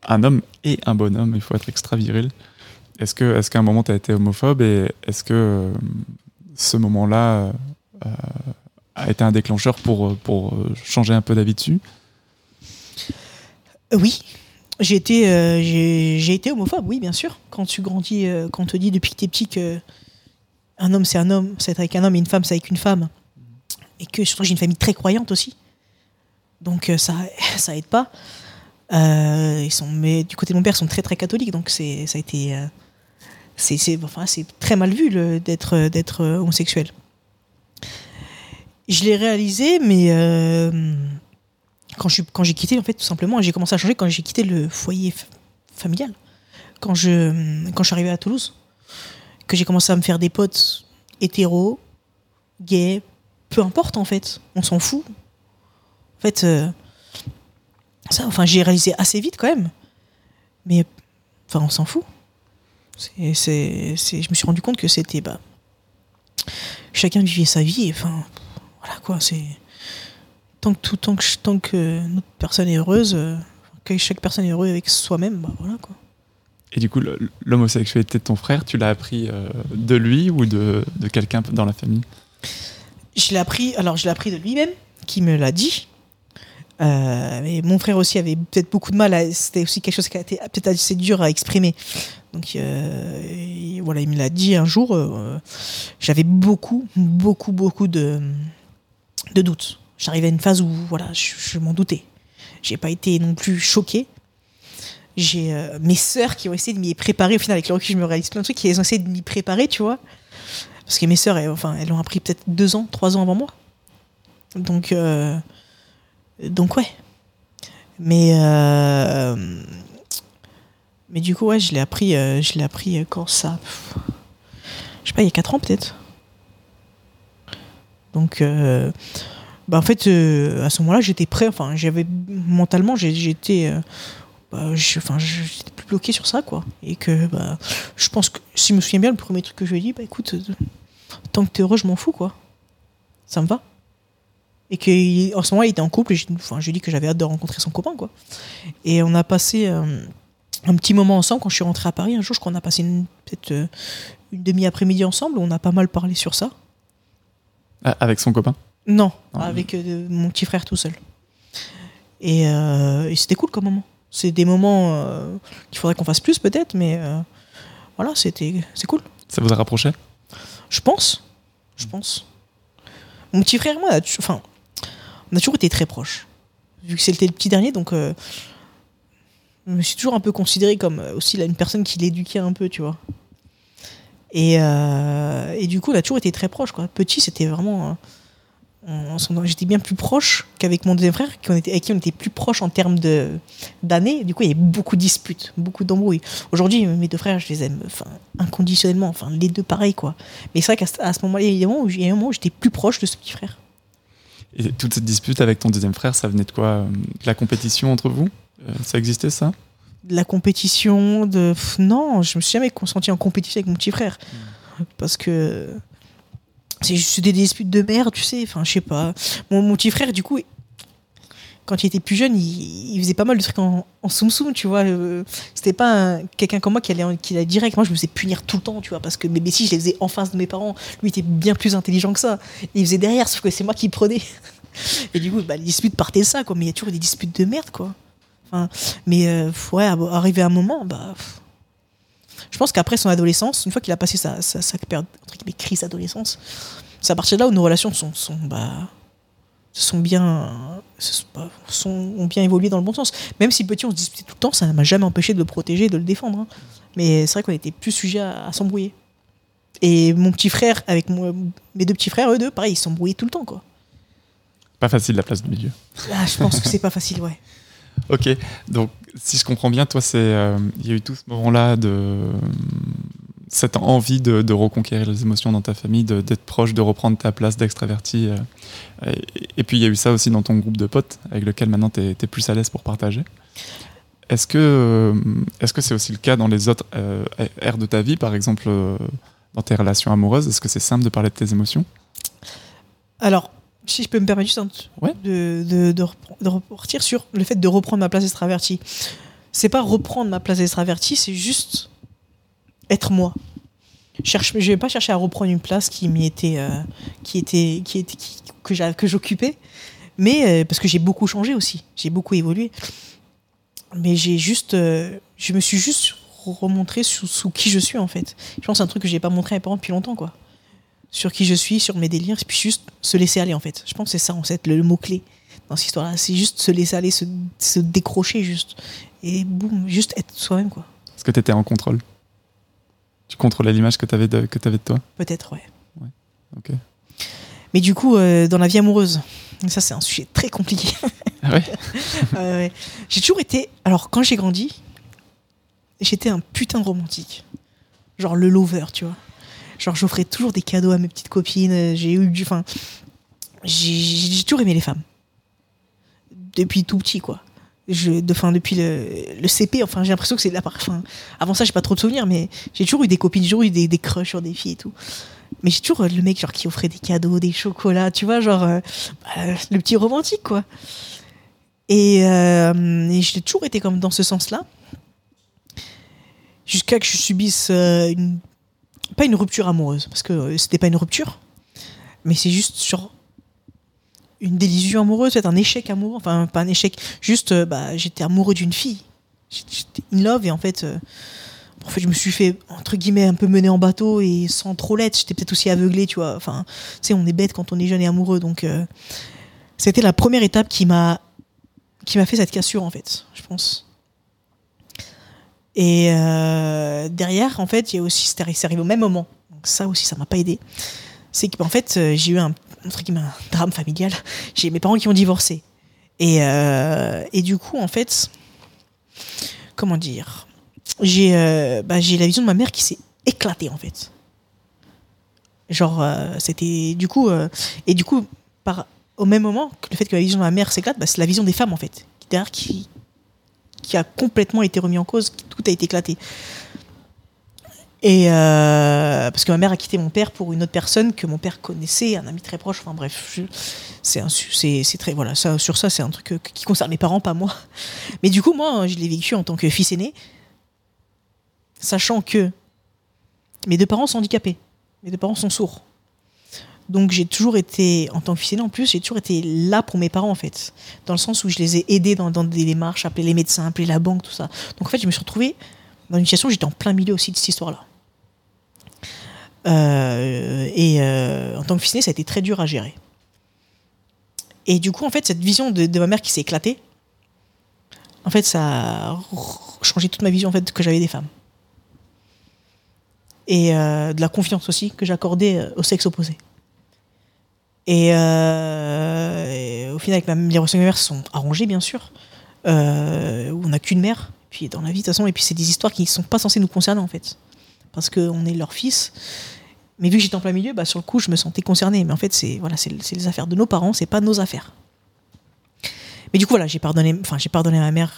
un homme et un bonhomme, il faut être extra viril, est-ce que est-ce qu'à un moment tu as été homophobe et est-ce que euh, ce moment-là a été un déclencheur pour, pour changer un peu d'avis dessus? Oui, j'ai été, été homophobe, oui, bien sûr. Quand tu grandis, quand on te dit depuis que t'es petit que un homme c'est un homme, c'est avec un homme et une femme c'est avec une femme, et que surtout j'ai une famille très croyante aussi, donc euh, ça, ça aide pas. Euh, ils sont, mais du côté de mon père, ils sont très très catholiques, donc c'est, ça a été, euh, c'est, enfin, c'est très mal vu d'être, d'être homosexuel. Je l'ai réalisé, mais quand, je, quand j'ai quitté, en fait, tout simplement, j'ai commencé à changer quand j'ai quitté le foyer familial. Quand je, quand je suis arrivé à Toulouse, que j'ai commencé à me faire des potes hétéros, gays, peu importe en fait, on s'en fout. En fait, euh, ça, enfin, j'ai réalisé assez vite quand même. Mais, enfin, on s'en fout. C'est, c'est, c'est- je me suis rendu compte que c'était, bah, chacun vivait sa vie, enfin, voilà quoi, c'est tant que tout tant que tant que notre personne est heureuse euh, que chaque personne est heureuse avec soi-même bah voilà quoi Et du coup, l'homosexualité de ton frère, tu l'as appris euh, de lui ou de, de quelqu'un dans la famille? Je l'ai appris alors je l'ai appris de lui-même qui me l'a dit Euh, mais mon frère aussi avait peut-être beaucoup de mal c'était aussi quelque chose qui a été peut-être assez dur à exprimer. Donc euh, voilà il me l'a dit un jour euh, j'avais beaucoup beaucoup beaucoup de de doutes. J'arrivais à une phase où voilà je, m'en doutais. J'ai pas été non plus choqué. J'ai mes sœurs qui ont essayé de m'y préparer au final avec le recul je me réalise plein de trucs qui ont essayé de m'y préparer tu vois. Parce que mes sœurs elles, enfin elles ont appris peut-être deux ans trois ans avant moi. Donc donc ouais. Mais euh, mais du coup ouais je l'ai appris euh, je l'ai appris euh, quand ça je sais pas il y a quatre ans peut-être. Donc bah en fait à ce moment-là j'étais prêt enfin j'avais mentalement j'étais bah, enfin j'étais plus bloqué sur ça quoi. Et que bah je pense que si je me souviens bien le premier truc que je lui ai dit bah écoute tant que t'es heureux je m'en fous quoi. Ça me va et qu'en ce moment il était en couple et je, enfin, je lui ai dit que j'avais hâte de rencontrer son copain quoi et on a passé euh, un petit moment ensemble quand je suis rentré à Paris un jour je crois qu'on a passé peut-être euh, une demi après-midi ensemble on a pas mal parlé sur ça Ah, Avec son copain? Non, avec euh, mon petit frère tout seul. Et, et c'était cool comme moment. C'est des moments qu'il faudrait qu'on fasse plus peut-être, mais voilà, c'était c'est cool. Ça vous a rapproché? Je pense. Je pense. Mon petit frère moi, enfin, on a toujours été très proches. Vu que c'était le petit dernier, donc euh, je me suis toujours un peu considéré comme euh, aussi une personne qui l'éduquait un peu, tu vois. Et, euh, et du coup, on a toujours été très proches. Quoi. Petit, c'était vraiment. J'étais bien plus proche qu'avec mon deuxième frère, qui était, avec qui on était plus proche en termes d'années. Du coup, il y avait beaucoup de disputes, beaucoup d'embrouilles. Aujourd'hui, mes deux frères, je les aime enfin, inconditionnellement. Enfin, les deux pareils, quoi. Mais c'est vrai qu'à ce- moment-là, où il y a un moment où j'étais plus proche de ce petit frère. Et toute cette dispute avec ton deuxième frère, ça venait de quoi euh, De la compétition entre vous? Euh, Ça existait ça? De la compétition, de. pff, non, je me suis jamais consenti en compétition avec mon petit frère. Parce que. C'est juste des disputes de merde, tu sais. Enfin, je sais pas. Mon, mon petit frère, du coup, quand il était plus jeune, il, faisait pas mal de trucs en, en soum soum, tu vois. euh, C'était pas un- quelqu'un comme moi qui allait, direct. Moi, je me faisais punir tout le temps, tu vois. Parce que mes bêtises, je les faisais en face de mes parents. Lui, il était bien plus intelligent que ça. Il faisait derrière, sauf que c'est moi qui prenais. Et du coup, bah, les disputes partaient de ça, quoi. Mais il y a toujours des disputes de merde, quoi. Mais euh, ouais, arrivé à un moment, bah. Je pense qu'après son adolescence, une fois qu'il a passé sa, sa, période, crise d'adolescence, c'est à partir de là où nos relations sont, sont, bah, sont bien, sont, ont bien évolué dans le bon sens. Même si petit, on se disputait tout le temps, ça ne m'a jamais empêché de le protéger, de le défendre. hein. Mais c'est vrai qu'on était plus sujet à, à s'embrouiller. Et mon petit frère, avec moi, mes deux petits frères, eux deux, pareil, ils s'embrouillaient tout le temps, quoi. Pas facile la place du milieu. Ah, je pense que c'est pas facile, ouais. Ok, donc si je comprends bien, toi, c'est euh, il y a eu tout ce moment-là de cette envie de, de reconquérir les émotions dans ta famille, d'être proche, de reprendre ta place d'extraverti. euh, et, et puis il y a eu ça aussi dans ton groupe de potes, avec lequel maintenant tu es, plus à l'aise pour partager. Est-ce que euh, c'est aussi le cas dans les autres euh, aires de ta vie, par exemple euh, dans tes relations amoureuses? Est-ce que c'est simple de parler de tes émotions? Alors, si je peux me permettre juste un- Ouais. de, de, de, de repartir sur le fait de reprendre ma place d'extraverti. C'est pas reprendre ma place d'extraverti, c'est juste être moi. Cherche, je vais pas chercher à reprendre une place qui m'y était, euh, qui était, qui était, qui- que que j'occupais, mais euh, parce que j'ai beaucoup changé aussi, j'ai beaucoup évolué. Mais j'ai juste, euh, je me suis juste remontré sous, qui je suis en fait. Je pense que c'est un truc que j'ai pas montré à mes parents depuis longtemps quoi sur qui je suis, sur mes délires, puis juste se laisser aller en fait. Je pense que c'est ça en le, le mot-clé dans cette histoire-là. C'est juste se laisser aller, se, se décrocher juste. Et boum, juste être soi-même quoi. Est-ce que tu étais en contrôle? Tu contrôlais l'image que tu avais, de, que avais de toi Peut-être, ouais. Ok. Mais du coup, euh, dans la vie amoureuse, ça c'est un sujet très compliqué. Ah ouais Euh, ouais. J'ai toujours été. Alors, quand j'ai grandi, j'étais un putain de romantique. Genre le lover, tu vois. Genre, j'offrais toujours des cadeaux à mes petites copines. euh, J'ai eu du. Enfin. J'ai j'ai toujours aimé les femmes. Depuis tout petit, quoi. Je, de, depuis le, CP, enfin, j'ai l'impression que c'est là. par- Enfin, avant ça, j'ai pas trop de souvenirs, mais j'ai toujours eu des copines, j'ai toujours eu des, des crushs sur des filles et tout. Mais j'ai toujours euh, le mec genre qui offrait des cadeaux, des chocolats, tu vois, genre euh, bah, le petit romantique, quoi. Et, euh, j'ai toujours été comme dans ce sens-là. Jusqu'à que je subisse euh, une. Pas une rupture amoureuse, parce que euh, c'était pas une rupture, mais c'est juste sur une désillusion amoureuse, peut-être un échec amoureux, enfin pas un échec, juste euh, bah, j'étais amoureux d'une fille. J'étais in love et en fait, euh, en fait je me suis fait entre guillemets un peu mener en bateau et sans trop l'être, j'étais peut-être aussi aveuglé, tu vois. Enfin, tu sais, on est bête quand on est jeune et amoureux, donc euh, c'était la première étape qui m'a qui m'a fait cette cassure en fait, je pense. Et derrière, en fait, y a aussi, c'est arri- c'est arrivé au même moment. Donc ça aussi, ça m'a pas aidé. C'est qu'en fait, j'ai eu un, un drame familial. J'ai mes parents qui ont divorcé. Et, euh, du coup, en fait, comment dire, j'ai euh, bah, j'ai la vision de ma mère qui s'est éclatée en fait. Genre, euh, c'était du coup, et du coup, par, au même moment que le fait que la vision de ma mère s'éclate, bah, c'est la vision des femmes en fait, derrière, qui, qui a complètement été remis en cause, tout a été éclaté. Et euh, parce que ma mère a quitté mon père pour une autre personne que mon père connaissait, un ami très proche. Enfin bref, c'est très voilà sur ça c'est un truc euh, qui concerne mes parents, pas moi. Mais du coup moi je l'ai vécu en tant que fils aîné, sachant que mes deux parents sont handicapés, mes deux parents sont sourds. Donc j'ai toujours été, en tant que fils aîné en plus, j'ai toujours été là pour mes parents en fait. Dans le sens où je les ai aidés dans, des démarches, appelé les médecins, appelé la banque, tout ça. Donc en fait je me suis retrouvée dans une situation j'étais en plein milieu aussi de cette histoire-là. Euh, et euh, en tant que fils aîné, ça a été très dur à gérer. Et du coup, en fait, cette vision de, de ma mère qui s'est éclatée, en fait, ça a changé toute ma vision en fait, que j'avais des femmes. Et euh, de la confiance aussi que j'accordais au sexe opposé. Et, au final, avec ma, les relations avec ma mère se sont arrangées, bien sûr. On n'a qu'une mère, puis dans la vie, de toute façon, et puis c'est des histoires qui ne sont pas censées nous concerner, en fait. Parce qu'on est leur fils. Mais vu que j'étais en plein milieu, bah, sur le coup, je me sentais concernée. Mais en fait, c'est voilà, c'est les affaires de nos parents, c'est pas nos affaires. Mais du coup, voilà, j'ai pardonné, enfin, j'ai pardonné à ma mère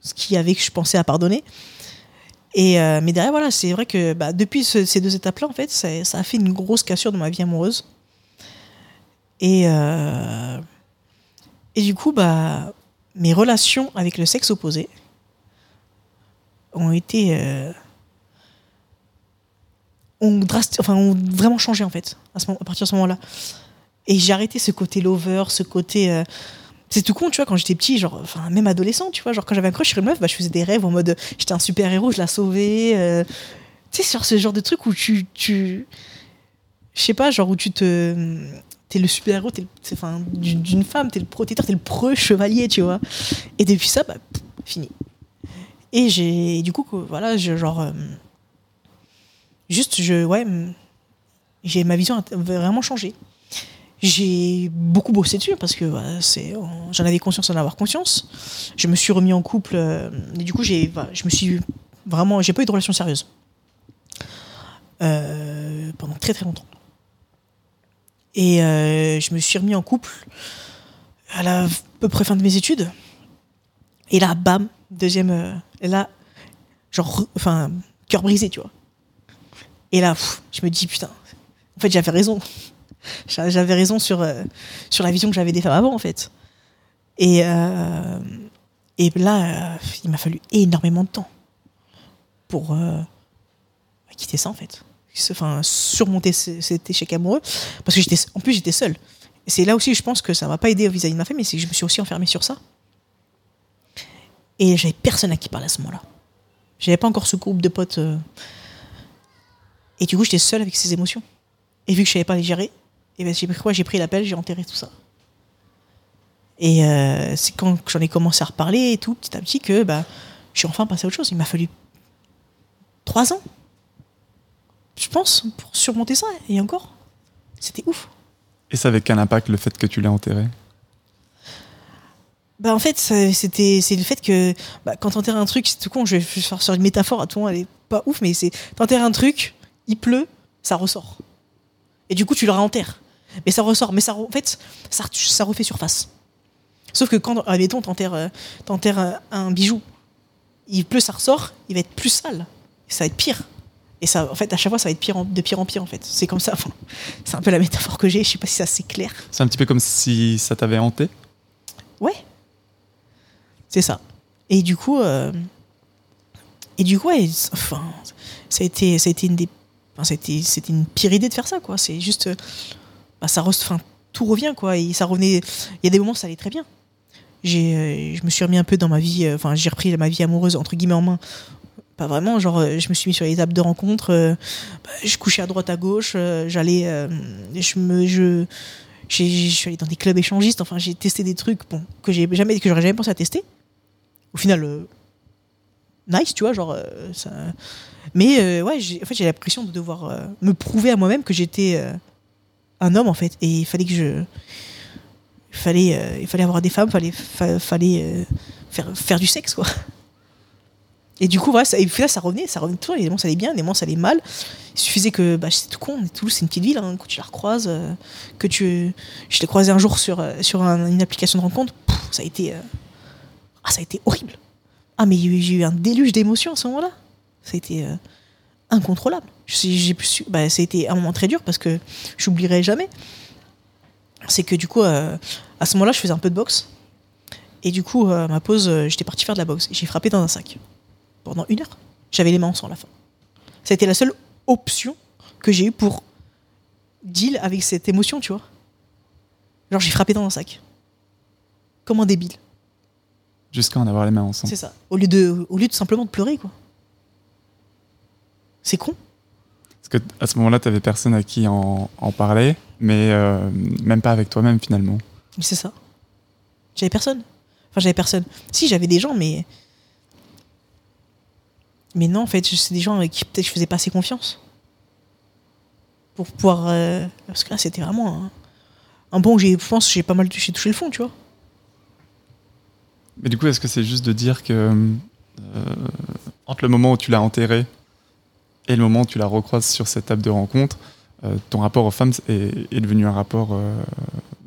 ce qu'il y avait que je pensais à pardonner. Et euh, mais derrière, voilà, c'est vrai que bah, depuis ce- ces deux étapes-là, en fait, ça, a fait une grosse cassure dans ma vie amoureuse. Et, euh, et du coup, bah, mes relations avec le sexe opposé ont été. euh, ont, vraiment changé, en fait, à, partir de ce moment-là. Et j'ai arrêté ce côté lover, ce côté. euh, C'est tout con, tu vois, quand j'étais petit, genre, enfin, même adolescent, tu vois, genre, quand j'avais un crush sur une meuf, bah, je faisais des rêves en mode, j'étais un super héros, je la sauvais. euh, tu sais, sur ce genre de truc où tu. tu je sais pas, genre, où tu te. T'es le super héros, t'es le- enfin, d'une femme, t'es le protecteur, t'es le preux chevalier, tu vois. Et depuis ça, bah, fini. Et j'ai. Du coup, voilà, je, genre. euh, juste, je. Ouais. J'ai ma vision a vraiment changé. J'ai beaucoup bossé dessus parce que c'est, j'en avais conscience d'en avoir conscience. Je me suis remis en couple euh, et du coup j'ai, voilà, je me vraiment, j'ai pas eu de relation sérieuse Euh, pendant très très longtemps. Et euh, je me suis remis en couple à la peu près fin de mes études. Et là, bam, deuxième, là, genre, re- enfin, cœur brisé, tu vois. Et là, je me dis putain, en fait j'avais raison. J'a- J'avais raison sur, euh, sur la vision que j'avais des femmes avant, en fait. Et, euh, et là, euh, il m'a fallu énormément de temps pour quitter ça, en fait. Enfin, surmonter ce- cet échec amoureux. Parce que j'étais, en plus, j'étais seule. C'est là aussi, je pense que ça m'a pas aidé vis-à-vis de ma famille, c'est que je me suis aussi enfermée sur ça. Et j'avais personne à qui parler à ce moment-là. J'avais pas encore ce groupe de potes. Et du coup, j'étais seule avec ces émotions. Et vu que je savais pas les gérer, et ben, j'ai pris quoi? J'ai pris l'appel, j'ai enterré tout ça. Et euh, c'est quand j'en ai commencé à reparler et tout, petit à petit, que bah, je suis enfin passé à autre chose. Il m'a fallu trois ans, je pense, pour surmonter ça. Et encore, c'était ouf. Et ça avait quel impact le fait que tu l'aies enterré? Bah en fait, c'était c'est le fait que bah, quand t'enterres un truc, c'est tout con, je vais faire sur une métaphore à tout le monde, elle est pas ouf, mais c'est t'enterres un truc, il pleut, ça ressort. Et du coup, tu le réenterres. Mais ça ressort, mais ça, en fait, ça, ça refait surface. Sauf que quand, admettons, t'enterres euh, t'enterres un, un bijou, il pleut, ça ressort, il va être plus sale. Et ça va être pire. Et ça, en fait, à chaque fois, ça va être pire en- de pire en pire, en fait. C'est comme ça. Enfin, c'est un peu la métaphore que j'ai. Je sais pas si ça c'est clair. C'est un petit peu comme si ça t'avait hanté Ouais. C'est ça. Et du coup, euh, et du coup, ouais, enfin, ça a été, ça a été une des, a été- c'était une pire idée de faire ça, quoi. C'est juste, bah, ça, re- enfin, tout revient, quoi. Et ça revenait. Il y a des moments, ça allait très bien. J'ai, euh, je me suis remis un peu dans ma vie, euh, enfin, j'ai repris ma vie amoureuse entre guillemets en main. Pas vraiment, genre, euh, je me suis mis sur les tables de rencontre. euh, bah, je couchais à droite, à gauche. euh, j'allais, euh, je me, je, je suis allé dans des clubs échangistes. Enfin, j'ai testé des trucs, bon, que j'ai jamais, que j'aurais jamais pensé à tester. Au final, nice, tu vois, genre, euh. Mais euh, ouais, j'ai- en fait, j'ai l'impression de devoir euh, me prouver à moi-même que j'étais un homme, en fait, et il fallait que je, il fallait, il fallait avoir des femmes, fallait, fa- fallait faire, faire du sexe, quoi. Et du coup, voilà, ça, et puis ça revenait, ça revenait toujours. Les moments, ça allait bien, les moments, ça allait mal. Il suffisait que, bah, c'est tout con, c'est une petite ville, hein, quand tu la recroises, que tu. Je l'ai croisé un jour sur, sur un- une application de rencontre, ça a été. Ah, ça a été horrible. Ah, mais j'ai eu un déluge d'émotions à ce moment-là. Ça euh, incontrôlable. J'ai bah, un moment très dur parce que j'oublierai jamais. C'est que du coup, euh, à ce moment-là, je faisais un peu de boxe. Et du coup, euh, ma pause, j'étais parti faire de la boxe. J'ai frappé dans un sac pendant une heure. J'avais les mains en sang à la fin. Ça a été la seule option que j'ai eue pour deal avec cette émotion, tu vois. Genre, j'ai frappé dans un sac. Comme un débile. Jusqu'à en avoir les mains ensemble. C'est ça. Au lieu, de, au lieu de simplement de pleurer, quoi. C'est con. Parce que à ce moment-là, tu avais personne à qui en, en parler, mais euh, même pas avec toi-même finalement. C'est ça. J'avais personne. Enfin, j'avais personne. Si, j'avais des gens, mais. Mais non, en fait, c'est des gens avec qui peut-être je faisais pas assez confiance. Pour pouvoir. euh, Parce que là, c'était vraiment un, un bon où j'ai, je pense, que j'ai pas mal touché, touché le fond, tu vois. Mais du coup, est-ce que c'est juste de dire que euh, entre le moment où tu l'as enterré et le moment où tu la recroises sur cette table de rencontre, euh, ton rapport aux femmes est, est devenu un rapport euh,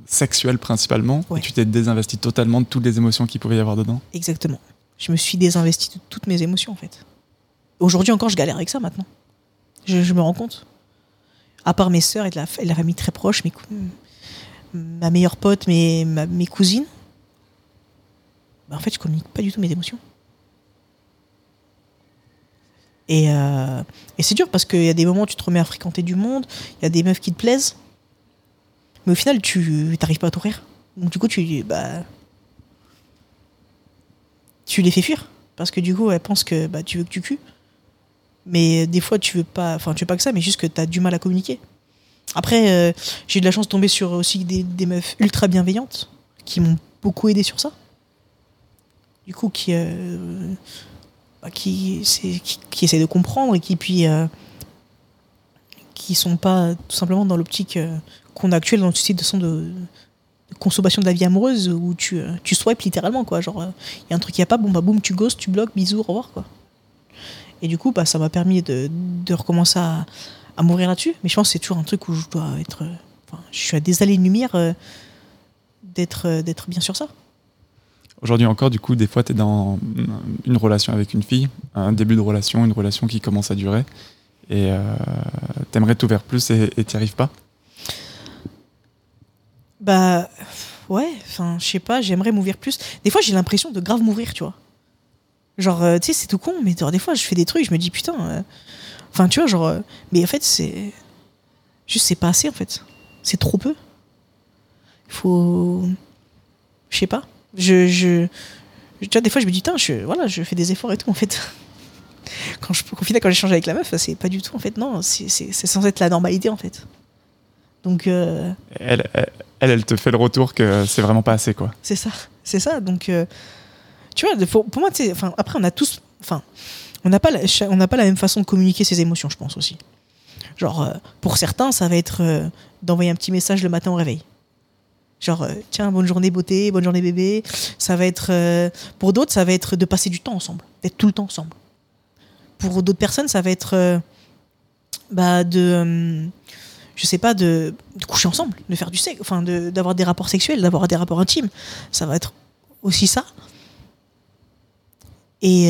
sexuel principalement Ouais. et tu t'es désinvesti totalement de toutes les émotions qu'il pouvait y avoir dedans? Exactement. Je me suis désinvesti de toutes mes émotions, en fait. Aujourd'hui encore, je galère avec ça maintenant. Je, je me rends compte. À part mes sœurs et de la, de la famille très proche, mes ma meilleure pote, mes, ma- mes cousines, bah, en fait, je communique pas du tout mes émotions. Et, euh, et c'est dur parce qu'il y a des moments où tu te remets à fréquenter du monde, il y a des meufs qui te plaisent, mais au final, tu n'arrives pas à t'ouvrir. Donc du coup, tu bah, tu les fais fuir. Parce que du coup, elles pensent que bah, tu veux que tu cues. Mais des fois, tu veux pas, enfin, tu veux pas que ça, mais juste que tu as du mal à communiquer. Après, euh, j'ai eu de la chance de tomber sur aussi des, des meufs ultra bienveillantes qui m'ont beaucoup aidé sur ça. Du coup, qui, euh, bah, qui, de comprendre et qui puis euh, qui sont pas tout simplement dans l'optique euh, qu'on a actuelle dans le style de son de, de consommation de la vie amoureuse où tu, tu swipes littéralement quoi. Genre, il y a un truc qui a pas, bon bah boum, tu ghostes, tu bloques, bisous, au revoir quoi. Et du coup, bah, ça m'a permis de, de recommencer à, m'ouvrir là-dessus. Mais je pense que c'est toujours un truc où je dois être. je suis à des années-lumière euh, d'être euh, d'être bien sur ça. Aujourd'hui encore, du coup, des fois, tu es dans une relation avec une fille, un début de relation, une relation qui commence à durer, et euh, t'aimerais t'ouvrir plus et t'y arrives pas? Bah ouais, enfin je sais pas, j'aimerais m'ouvrir plus. Des fois j'ai l'impression de grave m'ouvrir, tu vois. Genre euh, tu sais c'est tout con, mais genre, des fois je fais des trucs, je me dis putain. euh, Enfin tu vois genre, euh, mais en fait c'est juste c'est pas assez en fait, c'est trop peu. Il faut, je sais pas. Je je tu vois des fois je me dis putain je voilà je fais des efforts et tout en fait. Quand je au final quand j'échange avec la meuf c'est pas du tout en fait non c'est censé être la normalité en fait. Donc euh, Elle, elle, te fait le retour que c'est vraiment pas assez, quoi. C'est ça, c'est ça. Donc, euh, tu vois, pour, pour moi, enfin, après, on a tous, enfin, on n'a pas, la- on n'a pas la même façon de communiquer ses émotions, je pense aussi. Genre, euh, pour certains, ça va être d'envoyer un petit message le matin au réveil. Genre, euh, tiens, bonne journée beauté, bonne journée bébé. Ça va être, euh, pour d'autres, ça va être de passer du temps ensemble, d'être tout le temps ensemble. Pour d'autres personnes, ça va être, euh, bah, de, euh, je sais pas, de, coucher ensemble, de faire du sexe, enfin, d'avoir des rapports sexuels, d'avoir des rapports intimes. Ça va être aussi ça. Et,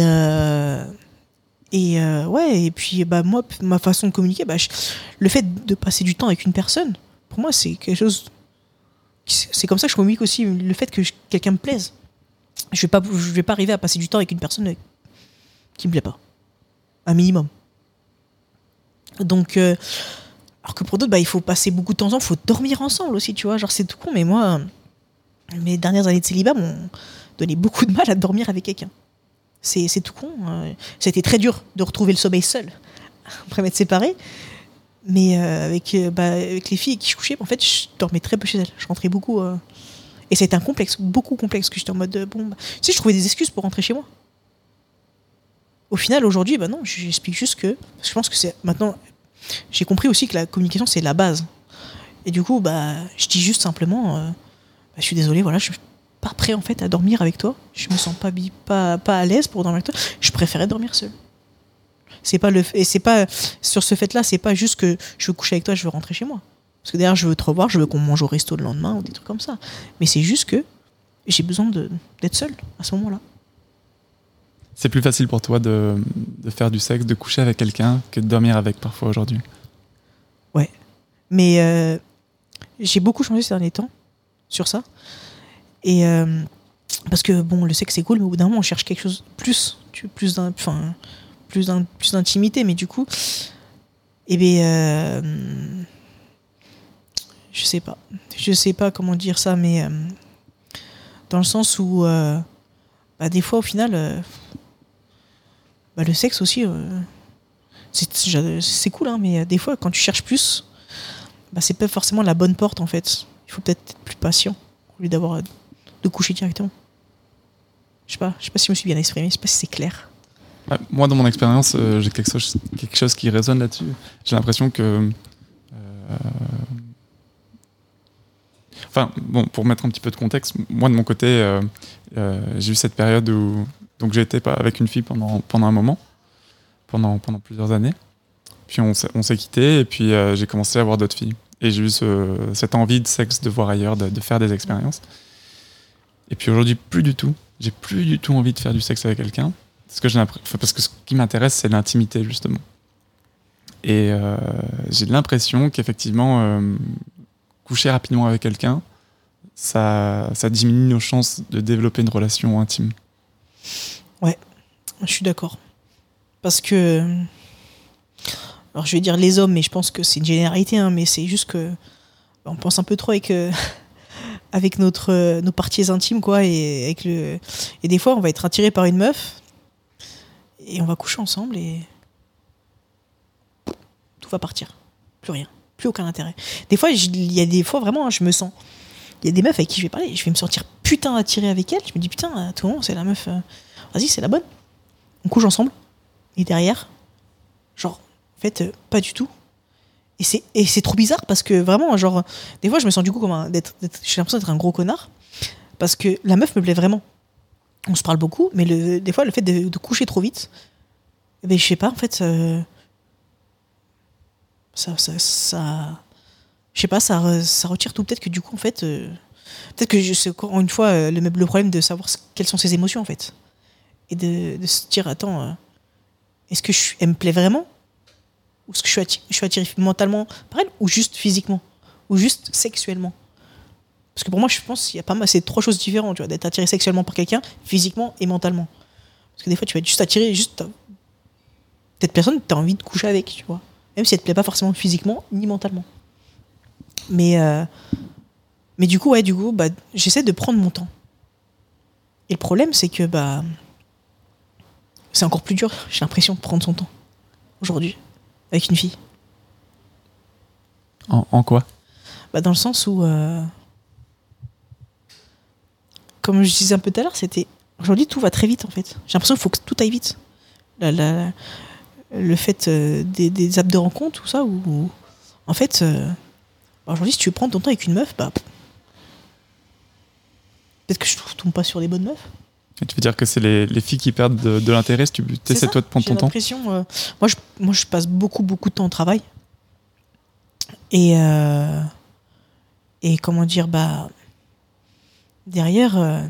et ouais, et puis bah, moi, ma façon de communiquer, bah, le fait de passer du temps avec une personne, pour moi, c'est quelque chose. C'est comme ça que je communique aussi le fait que quelqu'un me plaise. Je vais pas, je vais pas arriver à passer du temps avec une personne euh, qui me plaît pas. Un minimum. Donc, euh, alors que pour d'autres, bah, il faut passer beaucoup de temps ensemble, il faut dormir ensemble aussi, tu vois. Genre, c'est tout con, mais moi, mes dernières années de célibat m'ont donné beaucoup de mal à dormir avec quelqu'un. C'est tout con. euh, a été très dur de retrouver le sommeil seul après m'être séparé. Mais euh, avec, euh, bah, avec les filles qui je couchais, en fait, je dormais très peu chez elles. Je rentrais beaucoup. euh, Et c'était un complexe, beaucoup complexe, que j'étais en mode bon. bah, sais, je trouvais des excuses pour rentrer chez moi. Au final, aujourd'hui, bah non, j'explique juste que. je pense que c'est. Maintenant, j'ai compris aussi que la communication, c'est la base. Et du coup, bah, je dis juste simplement bah, je suis désolé, voilà, je suis pas prêt en fait à dormir avec toi. Je me sens pas, pas, pas à l'aise pour dormir avec toi. Je préférais dormir seul. C'est pas le et c'est pas sur ce fait-là, c'est pas juste que je veux coucher avec toi, je veux rentrer chez moi. Parce que derrière, je veux te revoir, je veux qu'on mange au resto le lendemain ou des trucs comme ça. Mais c'est juste que j'ai besoin d'être seul à ce moment-là. C'est plus facile pour toi de, de faire du sexe, de coucher avec quelqu'un que de dormir avec parfois aujourd'hui? Mais euh, j'ai beaucoup changé ces derniers temps sur ça. Et euh, parce que bon, le sexe c'est cool, mais au bout d'un moment on cherche quelque chose de plus, tu- plus d'un, enfin, plus plus d'intimité. Mais du coup, eh bien, euh, je sais pas, je sais pas comment dire ça, mais euh, dans le sens où, euh, bah, des fois au final, bah, le sexe aussi. c'est c'est cool, hein, mais des fois, quand tu cherches plus, bah, c'est pas forcément la bonne porte en fait. Il faut peut-être être plus patient au lieu d'avoir de coucher directement. Je sais pas, je sais pas si je me suis bien exprimé, je sais pas si c'est clair. Ouais, Moi, dans mon expérience, euh, j'ai quelque chose, quelque chose qui résonne là-dessus. J'ai l'impression que. euh, Enfin, bon, pour mettre un petit peu de contexte, moi, de mon côté, euh, j'ai eu cette période où. Donc, j'ai été avec une fille pendant, pendant un moment, pendant, pendant plusieurs années. Puis, on s'est quitté, et puis j'ai commencé à voir d'autres filles. Et j'ai eu ce- cette envie de sexe, de voir ailleurs, de faire des expériences. Et puis aujourd'hui, plus du tout. J'ai plus du tout envie de faire du sexe avec quelqu'un. Parce que, ce qui m'intéresse, c'est l'intimité, justement. Et euh, j'ai l'impression qu'effectivement, euh, coucher rapidement avec quelqu'un, ça, diminue nos chances de développer une relation intime. Je suis d'accord. Parce que. Alors je vais dire les hommes, mais je pense que c'est une généralité, hein, mais c'est juste que. On pense un peu trop avec, euh, avec notre, nos parties intimes, quoi. Et des fois, on va être attiré par une meuf et on va coucher ensemble et tout va partir. Plus rien. Plus aucun intérêt. Des fois, il y a des fois, vraiment, hein, je me sens. Il y a des meufs avec qui je vais parler, je vais me sentir putain attiré avec elle. Je me dis, putain, à tout moment, c'est la meuf. euh, Vas-y, c'est la bonne. On couche ensemble. Et derrière, genre, en fait, euh, pas du tout. Et c'est, et c'est trop bizarre parce que vraiment, genre, des fois, je me sens du coup comme un, j'ai l'impression d'être un gros connard. Parce que la meuf me plaît vraiment. On se parle beaucoup, mais le, des fois, le fait de, coucher trop vite, eh ben, je sais pas, en fait, euh, ça, ça, ça- je sais pas, ça, re- ça retire tout. Peut-être que du coup, en fait, euh, peut-être que c'est encore une fois euh, le, problème de savoir quelles sont ses émotions, en fait. Et de, se dire, attends, est-ce que je, elle me plaît vraiment? Ou est-ce que je suis, attiré, je suis attiré mentalement par elle? Ou juste physiquement? Ou juste sexuellement? Parce que pour moi, je pense qu'il y a pas mal, c'est trois choses différentes, tu vois, d'être attiré sexuellement par quelqu'un, physiquement et mentalement. Parce que des fois, tu vas être juste attiré, juste. Cette personne, tu as envie de coucher avec, tu vois. Même si elle te plaît pas forcément physiquement ni mentalement. Mais, euh, mais du coup, ouais, du coup, bah, j'essaie de prendre mon temps. Et le problème, c'est que bah, c'est encore plus dur, j'ai l'impression, de prendre son temps. Aujourd'hui, avec une fille. En, en quoi? Bah, dans le sens où, euh, comme je disais un peu tout à l'heure, c'était. Aujourd'hui, tout va très vite en fait. J'ai l'impression qu'il faut que tout aille vite. La- la- le fait euh, des, des apps de rencontre, tout ça, où, où- en fait, euh, bah, aujourd'hui, si tu veux prendre ton temps avec une meuf, bah. Peut-être que je ne tombe pas sur les bonnes meufs. Et Tu veux dire que c'est les, les filles qui perdent de, de l'intérêt si tu essaies toi de prendre ton temps l'impression, euh, moi, je, moi, je passe beaucoup, beaucoup de temps au travail. Et, euh, et comment dire, bah, derrière, euh,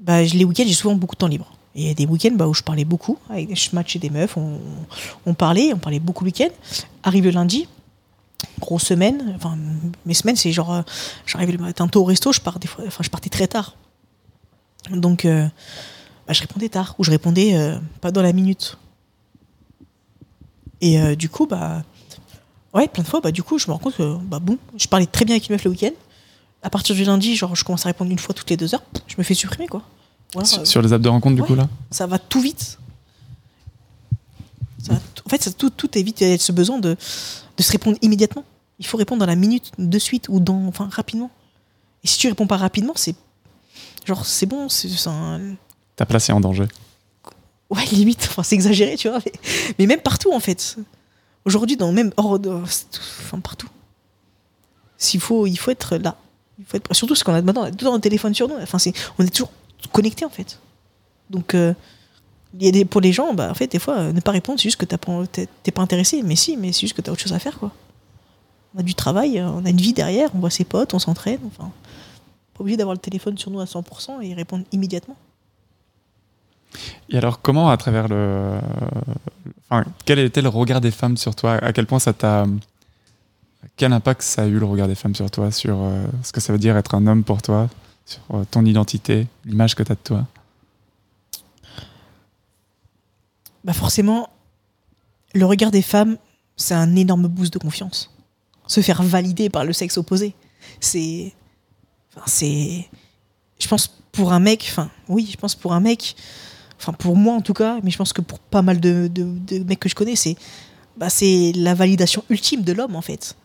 bah, les week-ends, j'ai souvent beaucoup de temps libre. Et il y a des week-ends bah, où je parlais beaucoup, je matchais des meufs, on, parlait, on parlait beaucoup le week-end. Arrive le lundi, grosse semaine, enfin, mes semaines, c'est genre, euh, j'arrive le matin tôt au resto, je, pars des fois, enfin, je partais très tard. Donc, euh, bah, je répondais tard ou je répondais euh, pas dans la minute. Et du coup, bah, ouais, plein de fois, bah, du coup, je me rends compte que, bah, bon, je parlais très bien avec une meuf le week-end. À partir du lundi, genre, je commence à répondre une fois toutes les deux heures, je me fais supprimer, quoi. Sur, euh, sur les apps de rencontre, du ouais. coup, là ça va tout vite. Ça va tout- en fait, ça, tout, tout évite il y a ce besoin de, de se répondre immédiatement. Il faut répondre dans la minute, de suite ou dans, enfin, rapidement. Et si tu réponds pas rapidement, c'est genre c'est bon, c'est un, Ta place est en danger. Ouais, limite, enfin, c'est exagéré, tu vois. Mais, mais même partout, en fait. Aujourd'hui, dans même hors Enfin, partout. S'il faut, il faut être là. Il faut être, surtout parce qu'on a maintenant tout le téléphone sur nous. Enfin, on est toujours connecté, en fait. Donc, euh, y a des, pour les gens, bah, en fait, des fois, euh, ne pas répondre, c'est juste que pas, t'es, pas intéressé. Mais si, mais c'est juste que t'as autre chose à faire, quoi. On a du travail, euh, on a une vie derrière, on voit ses potes, on s'entraîne. Enfin, pas obligé d'avoir le téléphone sur nous à 100% et répondre immédiatement. Et alors, comment, à travers le. Enfin, quel était le regard des femmes sur toi? À quel point ça t'a. Quel impact ça a eu le regard des femmes sur toi Sur euh, ce que ça veut dire être un homme pour toi Sur euh, ton identité L'image que tu as de toi? Bah forcément, le regard des femmes, c'est un énorme boost de confiance. Se faire valider par le sexe opposé, c'est, enfin c'est, je pense pour un mec, enfin oui, je pense pour un mec, enfin pour moi en tout cas, mais je pense que pour pas mal de, de, mecs que je connais, c'est, bah c'est la validation ultime de l'homme en fait.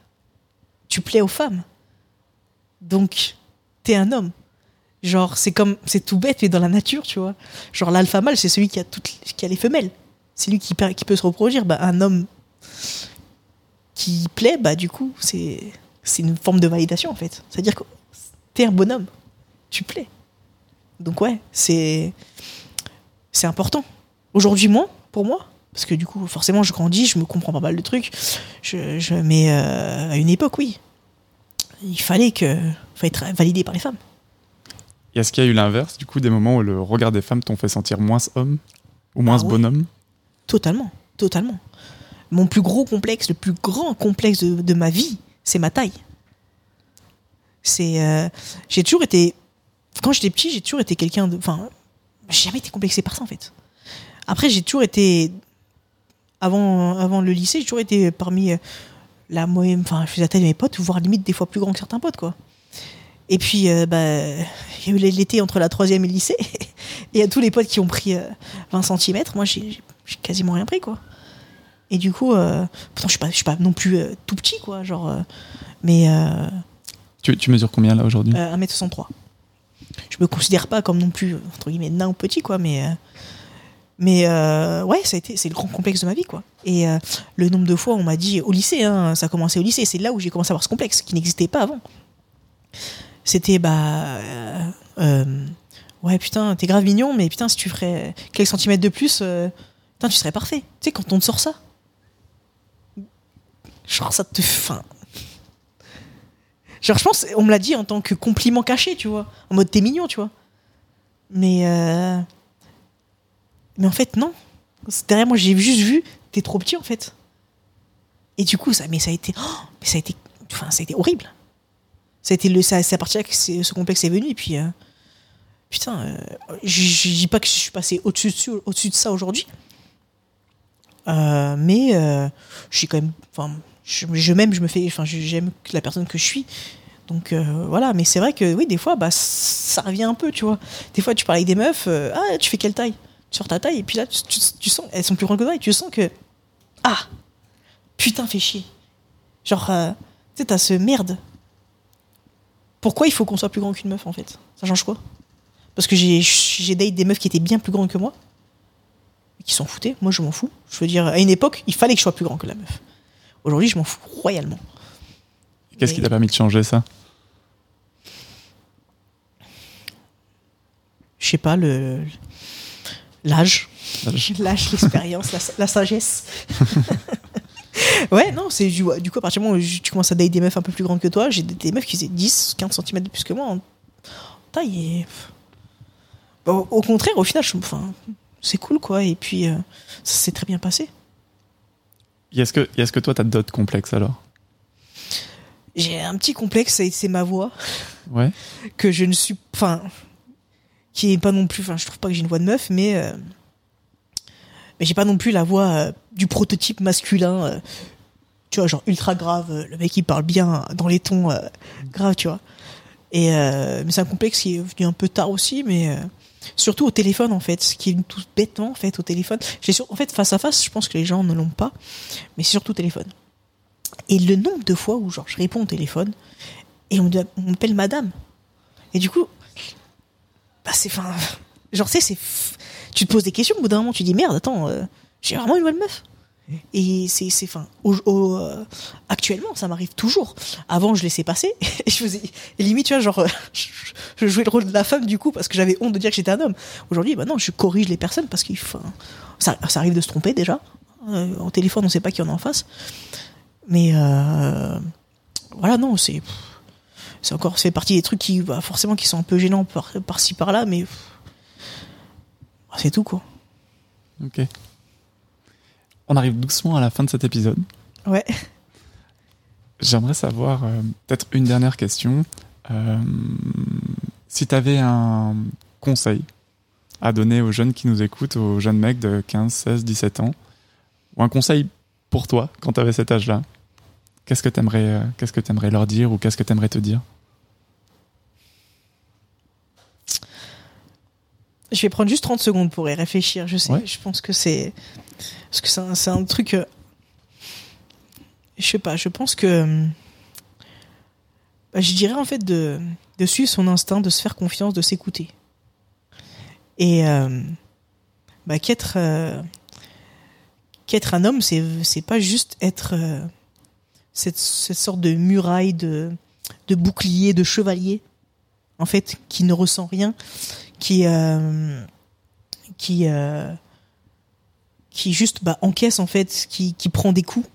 Tu plais aux femmes, donc t'es un homme. Genre c'est comme, c'est tout bête mais dans la nature, tu vois. Genre l'alpha mâle, c'est celui qui a les femelles c'est lui qui peut se reproduire. Bah, un homme qui plaît, bah, du coup, c'est c'est une forme de validation, en fait. C'est-à-dire que t'es un bonhomme, tu plais. Donc, ouais, c'est c'est important. Aujourd'hui, moins, pour moi, parce que du coup, forcément, je grandis, je me comprends pas mal de trucs. Je, je, mais euh, à une époque, oui, il fallait que fallait être validé par les femmes. Et est-ce qu'il y a eu l'inverse, du coup, des moments où le regard des femmes t'ont fait sentir moins homme Ou moins Ah ouais. bonhomme? Totalement, totalement. Mon plus gros complexe, le plus grand complexe de, de ma vie, c'est ma taille. C'est, euh, j'ai toujours été, quand j'étais petit, j'ai toujours été quelqu'un de, enfin, j'ai jamais été complexé par ça en fait. Après, j'ai toujours été, avant, avant le lycée, j'ai toujours été parmi euh, la moyenne, enfin, je faisais taille de mes potes, voire limite des fois plus grand que certains potes quoi. Et puis, euh, bah, il y a eu l'été entre la troisième et le lycée. Et il y a tous les potes qui ont pris euh, 20 cm. Moi, j'ai quasiment rien pris, quoi. Et du coup, euh, pourtant, je suis pas, je suis pas non plus euh, tout petit, quoi. Genre, mais Tu, tu mesures combien là aujourd'hui? euh, 1m63. Je me considère pas comme non plus, entre guillemets, nain ou petit, quoi, mais. Mais euh, ouais, ça a été, c'est le grand complexe de ma vie, quoi. Et euh, le nombre de fois, on m'a dit au lycée, hein, ça a commencé au lycée, c'est là où j'ai commencé à avoir ce complexe, qui n'existait pas avant. C'était, bah. euh, ouais, putain, t'es grave mignon, mais putain, si tu ferais quelques centimètres de plus, putain, tu serais parfait. Tu sais, quand on te sort ça. Genre, ça te. Fin, Genre, je pense, on me l'a dit en tant que compliment caché, tu vois. En mode, t'es mignon, tu vois. Mais. Mais en fait, non. Derrière moi, j'ai juste vu, t'es trop petit, en fait. Et du coup, ça, mais ça a été. oh, ça a été. Enfin, ça a été horrible. Ça a été le, ça- c'est à partir de c'est- ce complexe est venu, et puis. euh, putain, euh, je dis pas que je suis passé au-dessus de, au-dessus de ça aujourd'hui. Euh, mais euh, je suis quand même. Enfin, je, m'aime, je me fais. Enfin, j'aime la personne que je suis. Donc voilà, mais c'est vrai que oui, des fois, bah, ça revient un peu, tu vois. Des fois, tu parles avec des meufs, ah, tu fais quelle taille? Sors ta taille, et puis là, tu, tu- tu sens, elles sont plus grandes que toi, et tu sens que, ah, putain, fais chier. Genre, euh, tu sais, t'as ce merde. Pourquoi il faut qu'on soit plus grand qu'une meuf, en fait? Ça change quoi? Parce que j'ai j'ai date des meufs qui étaient bien plus grandes que moi, qui s'en foutaient. Moi, je m'en fous. Je veux dire, à une époque, il fallait que je sois plus grand que la meuf. Aujourd'hui, je m'en fous royalement. Qu'est-ce qui t'a permis de changer ça? Je sais pas, le l'âge. L'âge. L'expérience, la, la sagesse. ouais, non, c'est du, du coup, à partir du moment où tu commences à dater des meufs un peu plus grandes que toi, j'ai des, des meufs qui faisaient 10, 15 cm de plus que moi en taille. Et... Bon, au contraire, au final, je, enfin, c'est cool, quoi. Et puis, euh, ça s'est très bien passé. Est-ce que, est-ce que toi, t'as d'autres complexes alors? J'ai un petit complexe, c'est c'est ma voix, Ouais. que je ne suis. Enfin, qui est pas non plus. Enfin, je trouve pas que j'ai une voix de meuf, mais. euh, mais j'ai pas non plus la voix euh, du prototype masculin. euh, tu vois, genre ultra grave. le mec, il parle bien dans les tons graves, tu vois. Et mais c'est un complexe qui est venu un peu tard aussi, mais surtout au téléphone en fait, ce qui est tout bêtement en fait au téléphone. J'ai sur- en fait face à face, je pense que les gens ne l'ont pas, mais c'est surtout au téléphone. Et le nombre de fois où genre je réponds au téléphone et on m'appelle madame. Et du coup, bah c'est enfin, genre tu sais, c'est, f- tu te poses des questions au bout d'un moment, tu dis merde, attends, euh, j'ai vraiment une bonne meuf. Et c'est, c'est, au- au, euh, actuellement, ça m'arrive toujours. Avant, je laissais passer. Et je faisais, et limite, tu vois, genre, euh, je, je jouais le rôle de la femme du coup parce que j'avais honte de dire que j'étais un homme. Aujourd'hui, bah non, je corrige les personnes parce qu'il, enfin, ça, ça arrive de se tromper déjà. Euh, au téléphone, on sait pas qui en a en face. Mais voilà, non, c'est, c'est encore, fait partie des trucs qui, bah, forcément, qui sont un peu gênants par, par-ci par-là, mais bah, c'est tout quoi. Ok. On arrive doucement à la fin de cet épisode. Ouais. J'aimerais savoir, euh, peut-être une dernière question. Euh, si tu avais un conseil à donner aux jeunes qui nous écoutent, aux jeunes mecs de 15, 16, 17 ans, ou un conseil pour toi quand tu avais cet âge-là, qu'est-ce que tu aimerais, qu'est-ce que aimerais leur dire ou qu'est-ce que tu aimerais te dire? Je vais prendre juste 30 secondes pour y réfléchir. Je sais, Ouais. je pense que c'est. Parce que c'est un, truc. euh, Je sais pas, je pense que. euh, bah, je dirais en fait de, de suivre son instinct, de se faire confiance, de s'écouter. Et. euh, bah, qu'être. euh, qu'être un homme, c'est c'est pas juste être. cette, cette sorte de muraille, de, de bouclier, de chevalier, en fait, qui ne ressent rien qui euh, qui euh, qui juste bah, encaisse en fait, qui, qui prend des coups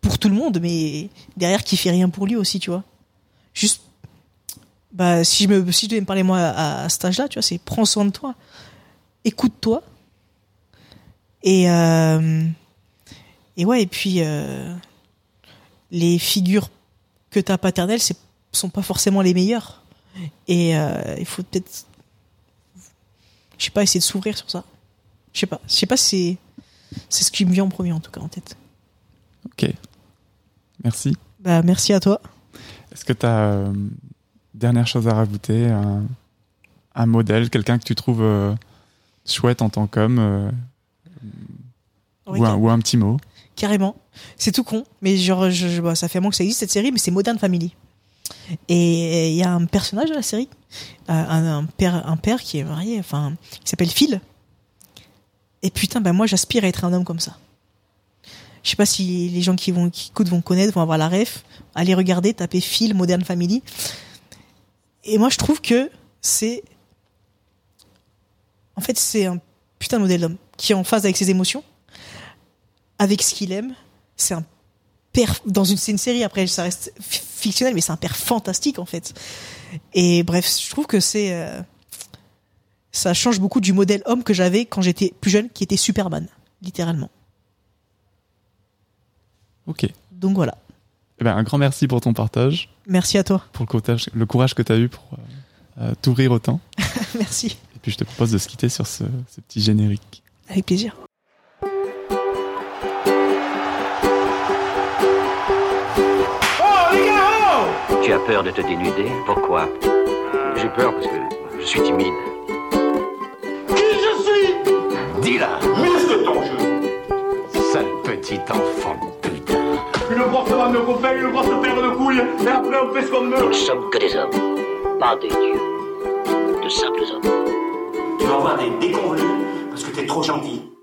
pour tout le monde, mais derrière qui fait rien pour lui aussi, tu vois. Juste, bah si je me si je devais me parler moi à, à cet âge-là, tu vois, c'est prends soin de toi, écoute-toi et euh, et ouais et puis les figures que t'as paternelles, c'est sont pas forcément les meilleures et il faut peut-être je sais pas, essayer de s'ouvrir sur ça. Je sais pas. Je sais pas si c'est, ce qui me vient en premier, en tout cas, en tête. Ok. Merci. Bah, merci à toi. Est-ce que tu as dernière chose à rajouter un, un modèle, quelqu'un que tu trouves euh, chouette en tant qu'homme euh, ou, un, ou un petit mot? Carrément. C'est tout con, mais genre, je, je- bah, ça fait un moment que ça existe cette série, mais c'est Modern Family. Et il y a un personnage de la série, euh, un, un père, un père qui est marié, enfin, qui s'appelle Phil. Et putain, ben moi, j'aspire à être un homme comme ça. Je sais pas si les gens qui vont, qui écoutent vont connaître, vont avoir la ref. Allez regarder, tapez Phil Modern Family. Et moi, je trouve que c'est, en fait, c'est un putain de modèle d'homme qui est en phase avec ses émotions avec ce qu'il aime. C'est un père dans une, c'est une série après ça reste fictionnel mais c'est un père fantastique en fait. Et bref, je trouve que c'est euh, ça change beaucoup du modèle homme que j'avais quand j'étais plus jeune qui était Superman littéralement. Ok. Donc voilà. Eh ben, un grand merci pour ton partage, Merci à toi. pour le courage, le courage que tu as eu pour euh, euh, t'ouvrir autant. Merci. Et puis je te propose de se quitter sur ce, ce petit générique. Avec plaisir. Tu as peur de te dénuder Pourquoi J'ai peur parce que je suis timide. Qui je suis? Dis-la Muscle ton jeu Sale petit enfant de putain Une grosse vanne de copains, une grosse paire de couilles, et après on fait ce qu'on Nous veut ne sommes que des hommes, pas des dieux. De simples hommes. Tu vas avoir des déconvenus parce que t'es trop gentil.